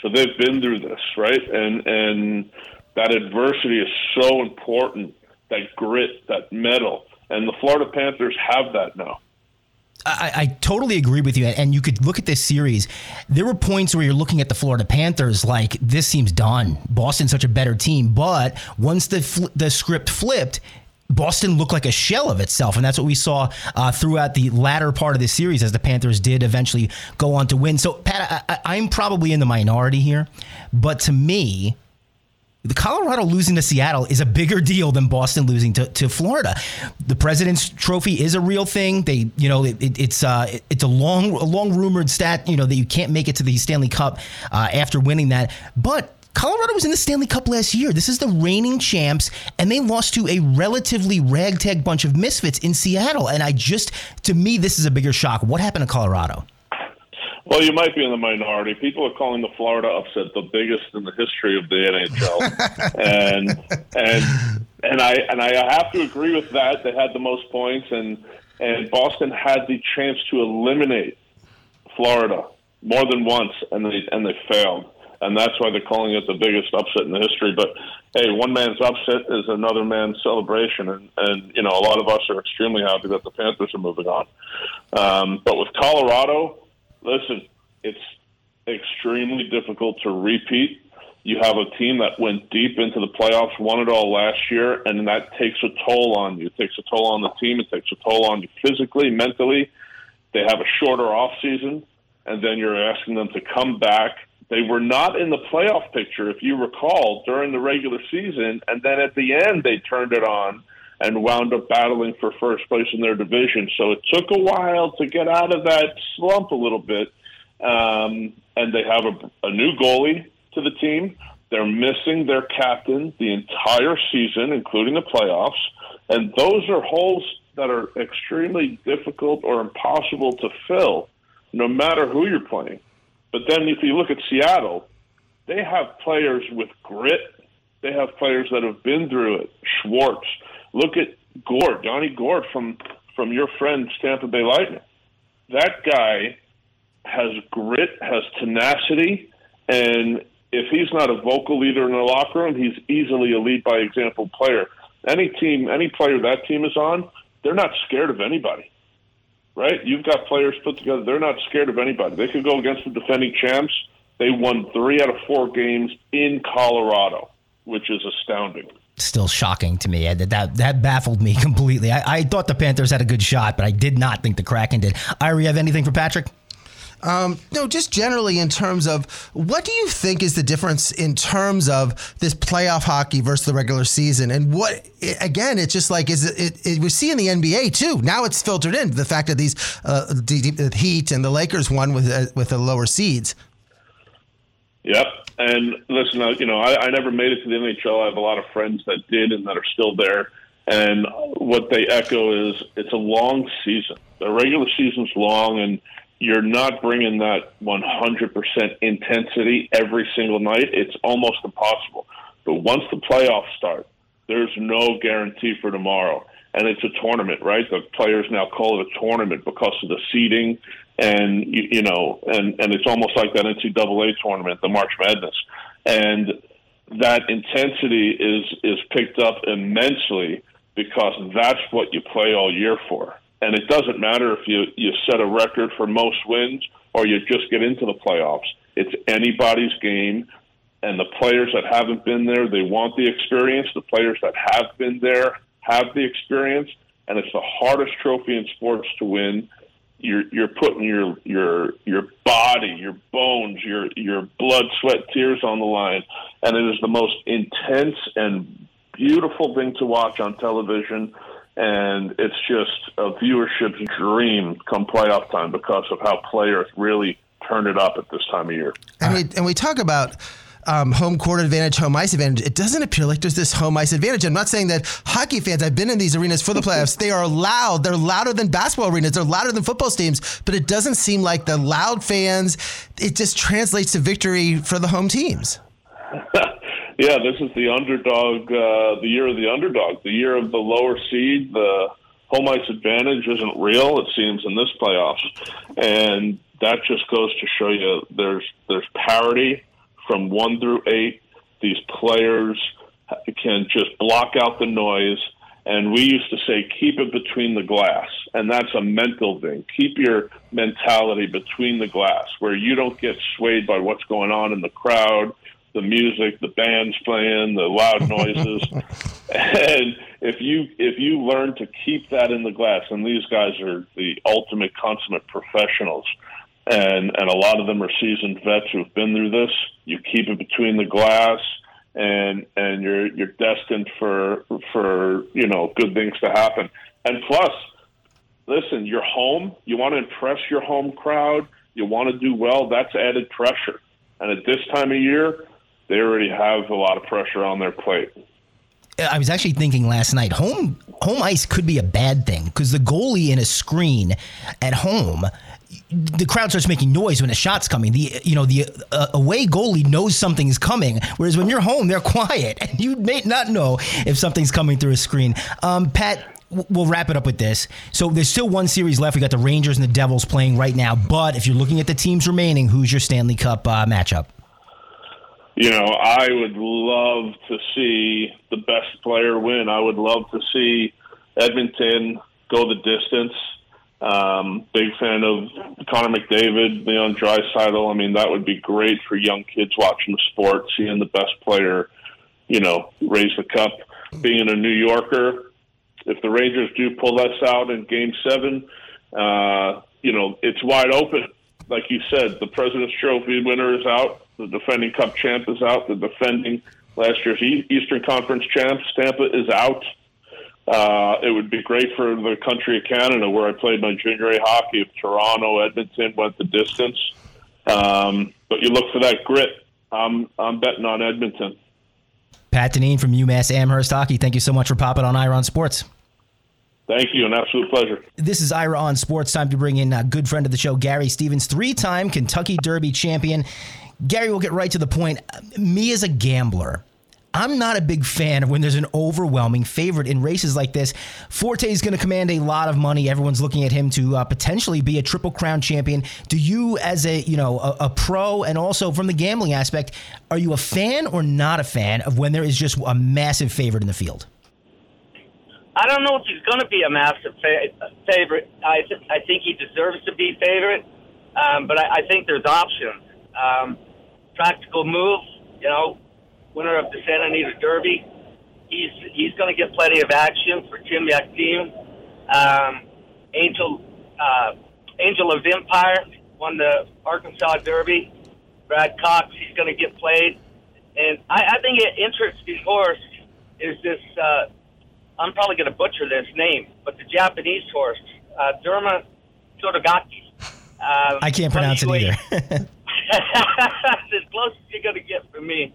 So they've been through this, right? And and that adversity is so important. That grit, that mettle. and the Florida Panthers have that now. I, I, totally agree with you. And you could look at this series. There were points where you're looking at the Florida Panthers like this seems done. Boston's such a better team. But once the fl- the script flipped, Boston looked like a shell of itself, and that's what we saw uh, throughout the latter part of the series as the Panthers did eventually go on to win. So, Pat, I, I'm probably in the minority here, but to me, the Colorado losing to Seattle is a bigger deal than Boston losing to, to Florida. The President's Trophy is a real thing. They, you know, it, it, it's uh, it, it's a long, a long rumored stat, you know, that you can't make it to the Stanley Cup uh, after winning that. But Colorado was in the Stanley Cup last year. This is the reigning champs, and they lost to a relatively ragtag bunch of misfits in Seattle. And I just, to me, this is a bigger shock. What happened to Colorado? Well, you might be in the minority. People are calling the Florida upset the biggest in the history of the NHL, and and and I and I have to agree with that. They had the most points, and and Boston had the chance to eliminate Florida more than once, and they and they failed, and that's why they're calling it the biggest upset in the history. But hey, one man's upset is another man's celebration, and and you know a lot of us are extremely happy that the Panthers are moving on. Um, but with Colorado listen, it's extremely difficult to repeat. You have a team that went deep into the playoffs, won it all last year, and that takes a toll on you. It takes a toll on the team. It takes a toll on you physically, mentally. They have a shorter off season, and then you're asking them to come back. They were not in the playoff picture, if you recall, during the regular season, and then at the end they turned it on and wound up battling for first place in their division. So it took a while to get out of that slump a little bit. Um, and they have a, a new goalie to the team. They're missing their captain the entire season, including the playoffs. And those are holes that are extremely difficult or impossible to fill, no matter who you're playing. But then if you look at Seattle, they have players with grit. They have players that have been through it. Schwartz. Look at Gourde, Yanni Gourde from from your friend Tampa Bay Lightning. That guy has grit, has tenacity, and if he's not a vocal leader in the locker room, he's easily a lead by example player. Any team, any player that team is on, they're not scared of anybody. Right? You've got players put together, they're not scared of anybody. They could go against the defending champs. They won three out of four games in Colorado, which is astounding still shocking to me. That that baffled me completely. I, I, thought the Panthers had a good shot, but I did not think the Kraken did. Ira, you have anything for Patrick? Um, no, just generally in terms of what do you think is the difference in terms of this playoff hockey versus the regular season? And what, again, it's just like, is it, it, it we see in the NBA too. Now it's filtered in the fact that these uh, the, Heat and the Lakers won with, uh, with the lower seeds. Yep. And listen, uh, you know, I, I never made it to the NHL. I have a lot of friends that did and that are still there. And what they echo is it's a long season. The regular season's long, and you're not bringing that 100% intensity every single night. It's almost impossible. But once the playoffs start, there's no guarantee for tomorrow. And it's a tournament, right? The players now call it a tournament because of the seeding, and you, you know, and and it's almost like that NCAA tournament, the March Madness, and that intensity is is picked up immensely because that's what you play all year for. And it doesn't matter if you, you set a record for most wins or you just get into the playoffs. It's anybody's game. And the players that haven't been there, they want the experience. The players that have been there have the experience. And it's the hardest trophy in sports to win. You're, you're putting your, your, your body, your bones, your, your blood, sweat, tears on the line. And it is the most intense and beautiful thing to watch on television and it's just a viewership's dream come playoff time because of how players really turn it up at this time of year. And we and we talk about. Um, home court advantage, home ice advantage. It doesn't appear like there's this home ice advantage. I'm not saying that hockey fans, I've been in these arenas for the playoffs. They are loud. They're louder than basketball arenas. They're louder than football stadiums. But it doesn't seem like the loud fans, it just translates to victory for the home teams. Yeah, this is the underdog, uh, the year of the underdog, the year of the lower seed. The home ice advantage isn't real, it seems, in this playoffs, and that just goes to show you there's there's parity from one through eight. These players can just block out the noise. And we used to say, keep it between the glass. And that's a mental thing. Keep your mentality between the glass where you don't get swayed by what's going on in the crowd the music, the bands playing, the loud noises. and if you if you learn to keep that in the glass, and these guys are the ultimate consummate professionals, and and a lot of them are seasoned vets who've been through this. You keep it between the glass, and and you're you're destined for for you know good things to happen. And plus, listen, you're home. You want to impress your home crowd. You want to do well. That's added pressure. And at this time of year, they already have a lot of pressure on their plate. I was actually thinking last night, home home ice could be a bad thing because the goalie in a screen at home, the crowd starts making noise when a shot's coming. The you know the uh, away goalie knows something's coming, whereas when you're home, they're quiet and you may not know if something's coming through a screen. Um, Pat, we'll wrap it up with this. So there's still one series left. We got the Rangers and the Devils playing right now. But if you're looking at the teams remaining, who's your Stanley Cup uh, matchup? you know, I would love to see the best player win. I would love to see Edmonton go the distance. Um, big fan of Connor McDavid, Leon Draisaitl. I mean, that would be great for young kids watching the sport, seeing the best player, you know, raise the cup. Being a New Yorker, if the Rangers do pull this out in Game Seven, uh, you know, it's wide open. Like you said, the President's Trophy winner is out the defending Cup champ is out. The defending last year's Eastern Conference champ, Tampa, is out. Uh, it would be great for the country of Canada, where I played my junior A hockey, if Toronto, Edmonton went the distance. Um, but you look for that grit. I'm I'm betting on Edmonton. Pat Dineen from UMass Amherst Hockey. Thank you so much for popping on Ira on Sports. Thank you. An absolute pleasure. This is Ira on Sports. Time to bring in a good friend of the show, Gary Stevens, three time Kentucky Derby champion. Gary, we'll get right to the point. Me as a gambler, I'm not a big fan of when there's an overwhelming favorite in races like this. Forte is going to command a lot of money. Everyone's looking at him to uh, potentially be a triple crown champion. Do you, as a you know a, a, pro, and also from the gambling aspect, are you a fan or not a fan of when there is just a massive favorite in the field? I don't know if he's going to be a massive fa- favorite. I th- I think he deserves to be favorite, um, but I, I think there's options. Um, practical move, you know, winner of the Santa Anita Derby. He's he's going to get plenty of action for Tim Yakteen. Um, Angel uh, Angel of Empire won the Arkansas Derby. Brad Cox, he's going to get played, and I, I think an interesting horse is this. Uh, I'm probably going to butcher this name, but the Japanese horse, uh, Derma Sotogake. Uh, I can't pronounce it either. as close as you're going to get from me.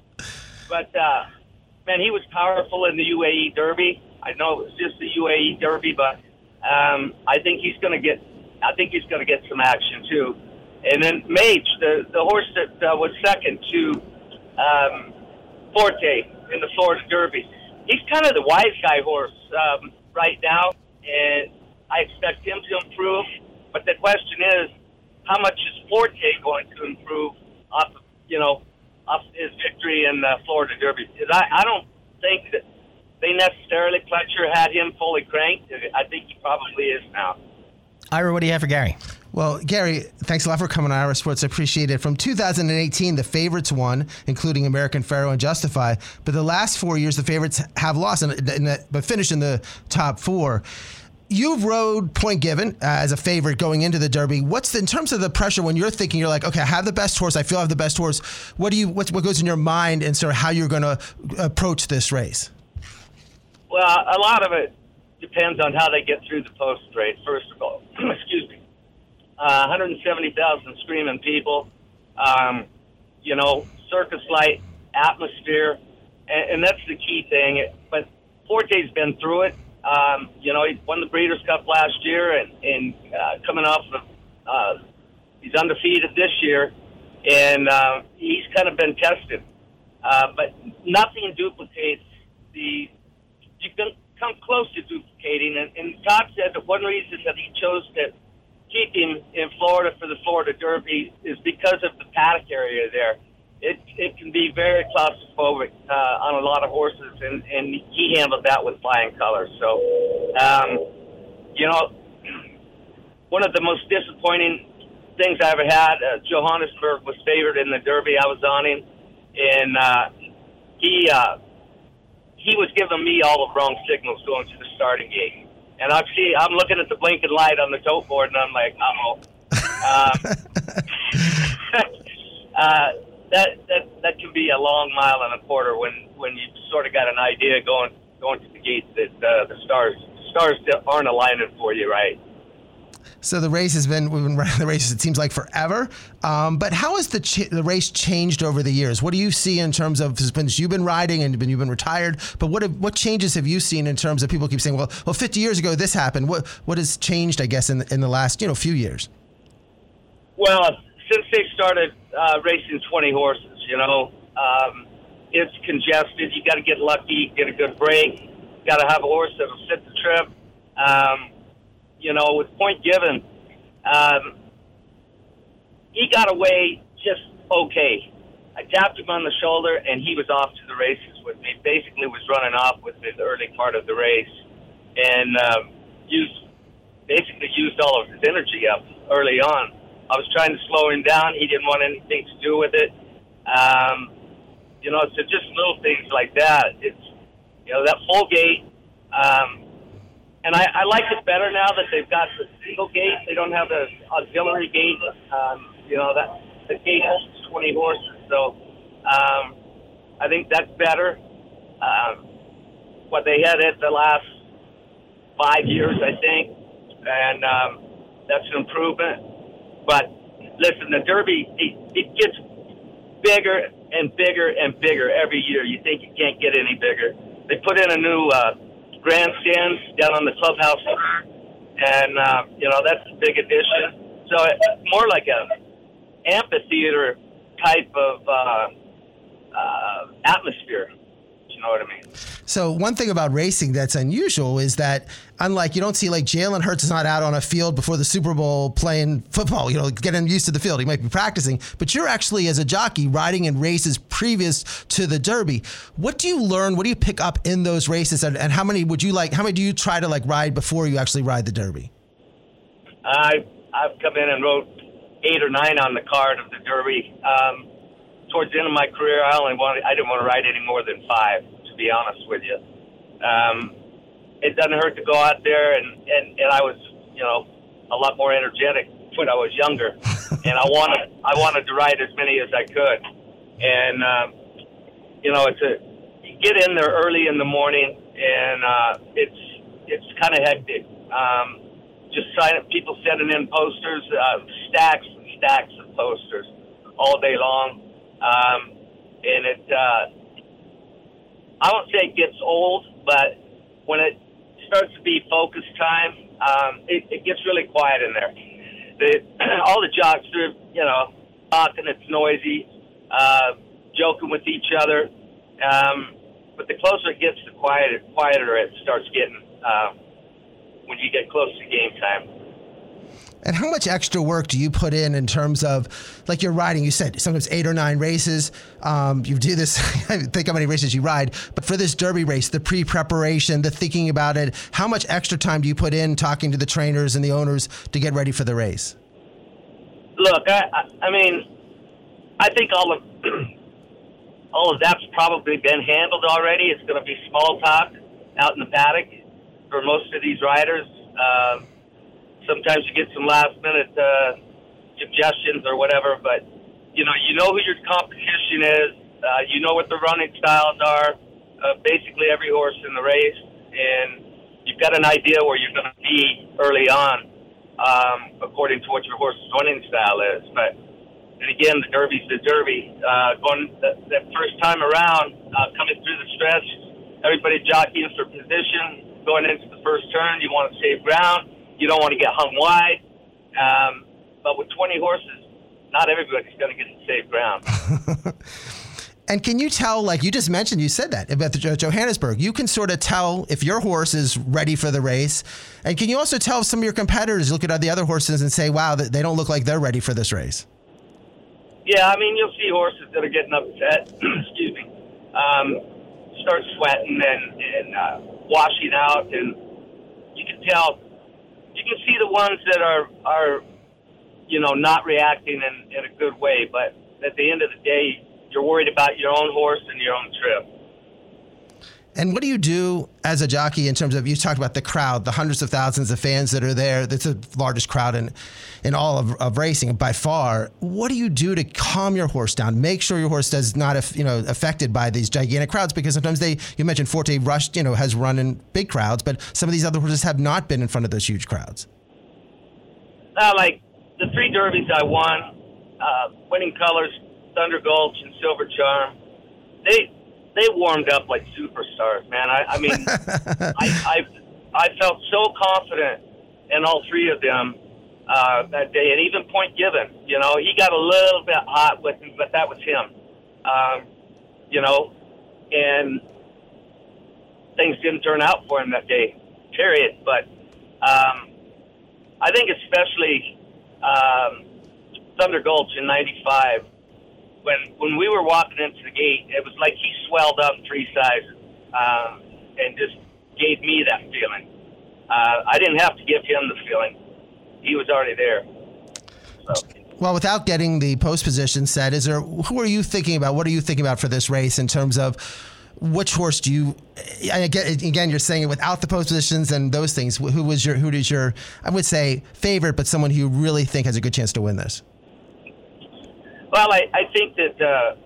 But, uh, man, he was powerful in the UAE Derby. I know it was just the UAE Derby, but um, I think he's going to get. I think he's going to get some action too. And then Mage, the the horse that uh, was second to um, Forte in the Florida Derby he's kind of the wise guy horse um, right now, and I expect him to improve. But the question is, how much is Forte going to improve off, of, you know, off his victory in the Florida Derby? I, I don't think that they necessarily Pletcher had him fully cranked. I think he probably is now. Ira, what do you have for Gary? Well, Gary, thanks a lot for coming on Ira Sports. I appreciate it. From 2018, the favorites won, including American Pharoah and Justify. But the last four years, the favorites have lost, and, and, but finished in the top four. You've rode Point Given uh, as a favorite going into the Derby. What's the, in terms of the pressure when you're thinking you're like, okay, I have the best horse. I feel I have the best horse. What do you what, what goes in your mind and sort of how you're going to approach this race? Well, a lot of it depends on how they get through the post race. First of all, excuse me uh, 170,000 screaming people, um, you know, circus light atmosphere, and, and that's the key thing. But Forte's been through it. Um, you know, he won the Breeders' Cup last year, and, and uh, coming off of, uh, he's undefeated this year, and uh, he's kind of been tested. Uh, but nothing duplicates the. You can come close to duplicating, and, and Todd said that one reason that he chose to keep him in Florida for the Florida Derby is because of the paddock area there. It it can be very claustrophobic uh, on a lot of horses, and and he handled that with flying colors. So, um, you know, one of the most disappointing things I ever had. Uh, Johannesburg was favored in the Derby. I was on him, and uh, he uh, he was giving me all the wrong signals going to the starting gate and I'm see I'm looking at the blinking light on the tote board, and I'm like, oh. Um, uh, that that that can be a long mile and a quarter when when you sort of got an idea going going to the gate that uh, the stars stars aren't aligning for you right. So the race has been we've been running the race. It seems like forever. Um, but how has the ch- the race changed over the years? What do you see in terms of since you've been riding and you've been retired? But what have, what changes have you seen in terms of people keep saying, well, well, 50 years ago this happened. What what has changed? I guess in in the last you know few years. Well, since they started uh, racing 20 horses, you know, um, it's congested. You got to get lucky, get a good break. Got to have a horse that'll sit the trip. Um, you know, with Point Given, um, he got away just okay. I tapped him on the shoulder, and he was off to the races with me. Basically, was running off with me the early part of the race, and um, used basically used all of his energy up early on. I was trying to slow him down. He didn't want anything to do with it. Um, you know, so just little things like that. It's you know that full gate. Um, and I, I like it better now that they've got the single gate. They don't have the auxiliary gate. Um, you know that the gate holds 20 horses, so um, I think that's better. Um, what they had it the last five years, I think, and um, that's an improvement. But listen, the Derby it, it gets bigger and bigger and bigger every year. You think it can't get any bigger. They put in a new uh, grandstand down on the clubhouse, and uh, you know that's a big addition. So it, more like a amphitheater type of uh, uh, atmosphere. Know what I mean? So one thing about racing that's unusual is that unlike you don't see like Jalen Hurts is not out on a field before the Super Bowl playing football, you know, getting used to the field. He might be practicing, but you're actually as a jockey riding in races previous to the Derby. What do you learn? What do you pick up in those races, and, and how many would you like? How many do you try to like ride before you actually ride the Derby? I I've come in and rode eight or nine on the card of the Derby. Um, towards the end of my career, I only wanted I didn't want to ride any more than five to be honest with you. Um, it doesn't hurt to go out there, and, and, and I was, you know, a lot more energetic when I was younger, and I wanted I wanted to ride as many as I could, and um, you know, it's a you get in there early in the morning, and uh, it's it's kind of hectic. Um, just sign people sending in posters, uh, stacks and stacks of posters all day long, um, and it. Uh, I won't say it gets old, but when it starts to be focus time, um, it, it gets really quiet in there. The, all the jocks are, you know, talking. It's noisy, uh, joking with each other. Um, but the closer it gets, the quieter, quieter it starts getting uh, when you get close to game time. And how much extra work do you put in in terms of, like you're riding? You said sometimes eight or nine races. Um, you do this. think how many races you ride, but for this Derby race, the pre-preparation, the thinking about it. How much extra time do you put in talking to the trainers and the owners to get ready for the race? Look, I, I mean, I think all of all of that's probably been handled already. It's going to be small talk out in the paddock for most of these riders. Uh, sometimes you get some last minute uh, suggestions or whatever, but you know, you know who your competition is. Uh, you know what the running styles are. Uh, basically, every horse in the race, and you've got an idea where you're going to be early on, um, according to what your horse's running style is. But and again, the Derby's the Derby. Uh, going that, that first time around, uh, coming through the stretch, everybody jockeying for position. Going into the first turn, you want to save ground you don't want to get hung wide. Um, but with 20 horses, not everybody's going to get to safe ground. And can you tell, like you just mentioned, you said that about the Johannesburg, you can sort of tell if your horse is ready for the race. And can you also tell if some of your competitors look at the other horses and say, wow, they don't look like they're ready for this race? Yeah, I mean, you'll see horses that are getting upset, excuse me, um, start sweating and, and uh, washing out. And you can tell you can see the ones that are are you know not reacting in, in a good way. But at the end of the day, you're worried about your own horse and your own trip. And what do you do as a jockey in terms of you talked about the crowd, the hundreds of thousands of fans that are there? That's the largest crowd in in all of, of racing by far. What do you do to calm your horse down? Make sure your horse does not you know affected by these gigantic crowds because sometimes they you mentioned Forte Rush you know has run in big crowds, but some of these other horses have not been in front of those huge crowds. Uh, like the three derbies I won, uh, winning colors, Thunder Gulch and Silver Charm. They they warmed up like superstars, man. I, I mean, I, I I felt so confident in all three of them uh, that day, and even Point Given. You know, he got a little bit hot with me, but that was him. Um, you know, and things didn't turn out for him that day. Period. But um, I think especially um, Thunder Gulch in '95 when when we were walking into the gate, it was like he swelled up three sizes um, and just gave me that feeling. Uh, I didn't have to give him the feeling; he was already there. So. Well, without getting the post position set, is there who are you thinking about? What are you thinking about for this race in terms of which horse do you? Again, you're saying it without the post positions and those things. Who was your? Who is your? I would say favorite, but someone who you really think has a good chance to win this. Well, I, I think that uh,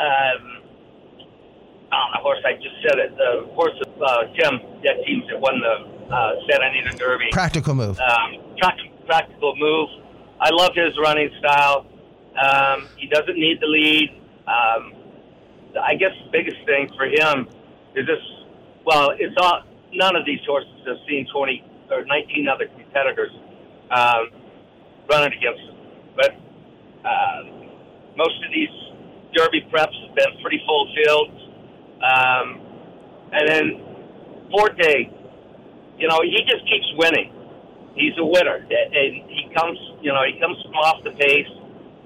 um, on the horse I just said it. The horse of uh, Tim Yakteen's that won the uh, Santa Anita Derby. Practical move. Um, practical move. I love his running style. Um, he doesn't need the lead. Um, I guess the biggest thing for him is this. Well, it's all. None of these horses have seen 20 or 19 other competitors um, running against him, but uh, most of these Derby preps have been pretty full fields. Um, and then Forte, you know, he just keeps winning. He's a winner, and he comes, you know, he comes from off the pace,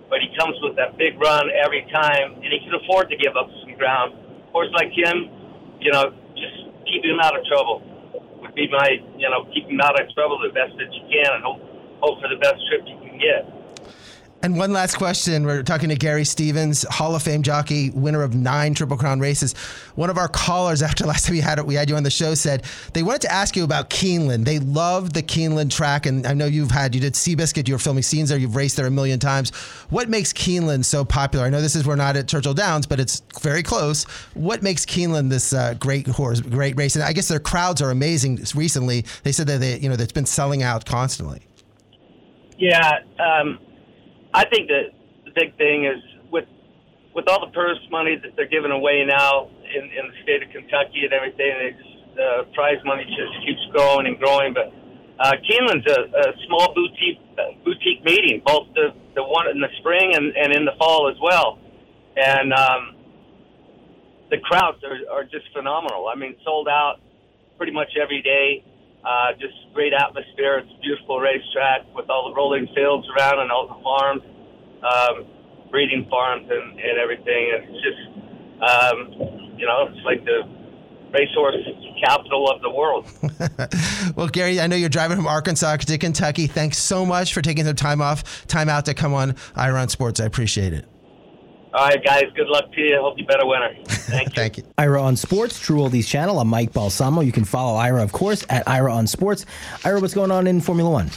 but he comes with that big run every time, and he can afford to give up some ground. Horse like him, you know, just keep him out of trouble. Would be my, you know, keep him out of trouble the best that you can, and hope hope for the best trip you can get. And one last question. We're talking to Gary Stevens, Hall of Fame jockey, winner of nine Triple Crown races. One of our callers, after last time we had it, we had you on the show, said they wanted to ask you about Keeneland. They love the Keeneland track, and I know you've had you did Seabiscuit, you were filming scenes there, you've raced there a million times. What makes Keeneland so popular? I know this is we're not at Churchill Downs, but it's very close. What makes Keeneland this uh, great horse, great race? And I guess their crowds are amazing. Recently, they said that they, you know, that's been selling out constantly. Yeah. Um, I think that the big thing is with with all the purse money that they're giving away now in, in the state of Kentucky and everything, just, uh, prize money just keeps growing and growing. But uh, Keeneland's a, a small boutique uh, boutique meeting, both the the one in the spring and, and in the fall as well, and um, the crowds are, are just phenomenal. I mean, sold out pretty much every day. Uh, just great atmosphere. It's a beautiful racetrack with all the rolling fields around and all the farms, um, breeding farms and, and everything. It's just, um, you know, it's like the racehorse capital of the world. well, Gary, I know you're driving from Arkansas to Kentucky. Thanks so much for taking the time off, time out to come on Ira on Sports. I appreciate it. All right, guys. Good luck to you. Hope you better winner. Thank you. Thank you. Ira on Sports, True Oldies channel. I'm Mike Balsamo. You can follow Ira, of course, at Ira on Sports. Ira, what's going on in Formula One?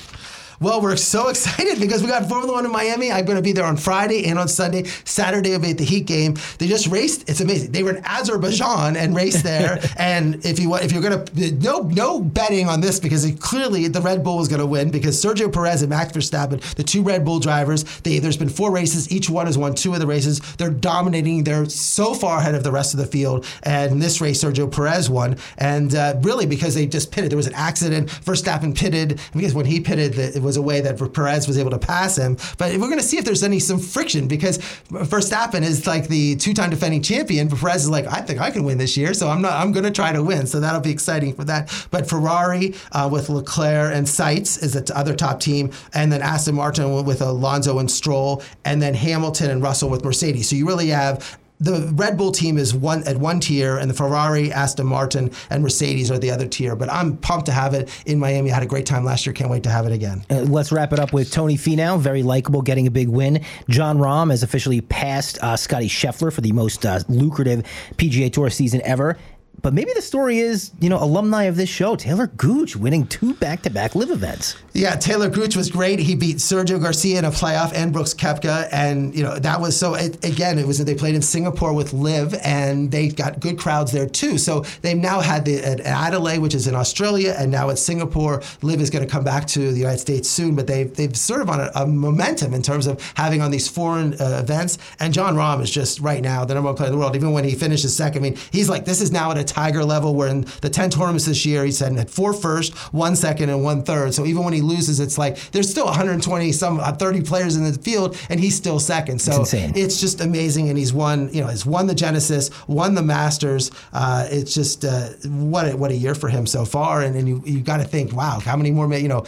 Well, we're so excited because we got Formula One in Miami. I'm going to be there on Friday and on Sunday. Saturday, I'll be at the Heat game. They just raced. It's amazing. They were in Azerbaijan and raced there. and if you if you're going to no no betting on this because it, clearly the Red Bull was going to win because Sergio Perez and Max Verstappen, the two Red Bull drivers, they there's been four races. Each one has won two of the races. They're dominating. They're so far ahead of the rest of the field. And in this race, Sergio Perez won. And uh, really because they just pitted. There was an accident. Verstappen pitted because when he pitted, the, was a way that Perez was able to pass him. But we're going to see if there's any some friction because Verstappen is like the two-time defending champion. But Perez is like, I think I can win this year, so I'm not. I'm going to try to win. So that'll be exciting for that. But Ferrari uh, with Leclerc and Sainz is the other top team, and then Aston Martin with Alonso and Stroll, and then Hamilton and Russell with Mercedes. So you really have the Red Bull team is one at one tier, and the Ferrari, Aston Martin, and Mercedes are the other tier. But I'm pumped to have it in Miami. I had a great time last year. Can't wait to have it again. Uh, let's wrap it up with Tony Finau, very likable, getting a big win. Jon Rahm has officially passed uh, Scotty Scheffler for the most uh, lucrative PGA Tour season ever. But maybe the story is, you know, alumni of this show, Talor Gooch winning two back-to-back LIV events. Yeah, Talor Gooch was great. He beat Sergio Garcia in a playoff and Brooks Koepka, and you know that was so. It, again, it was they played in Singapore with LIV, and they got good crowds there too. So they've now had the at Adelaide, which is in Australia, and now at Singapore. LIV is going to come back to the United States soon, but they've they've sort of on a, a momentum in terms of having on these foreign uh, events. And Jon Rahm is just right now the number one player in the world. Even when he finishes second, I mean, he's like this is now at a Tiger level. Where in the ten tournaments this year, he said had four first, one second, and one third. So even when he loses, it's like there's still 120 some uh, 30 players in the field, and he's still second. So it's, it's just amazing, and he's won. You know, he's won the Genesis, won the Masters. Uh, it's just uh, what a, what a year for him so far, and, and you you got to think, wow, how many more? You know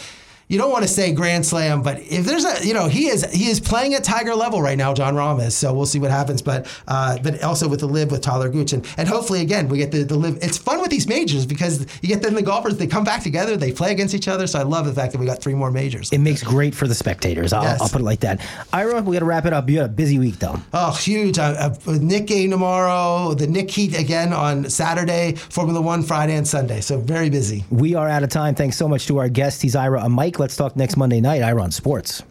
you don't want to say Grand Slam, but if there's a, you know, he is he is playing at Tiger level right now, Jon Rahm is. So we'll see what happens. But uh, but also with the LIV with Talor Gooch and, and hopefully again we get the, the LIV. It's fun with these majors because you get them the golfers they come back together, they play against each other. So I love the fact that we got three more majors. It makes great for the spectators. I'll, yes. I'll put it like that. Ira, we got to wrap it up. You had a busy week though. Oh, huge! Uh, uh, Knick game tomorrow, the Knick Heat again on Saturday, Formula One Friday and Sunday. So very busy. We are out of time. Thanks so much to our guest. He's Ira and Let's talk next Monday night. Ira on Sports.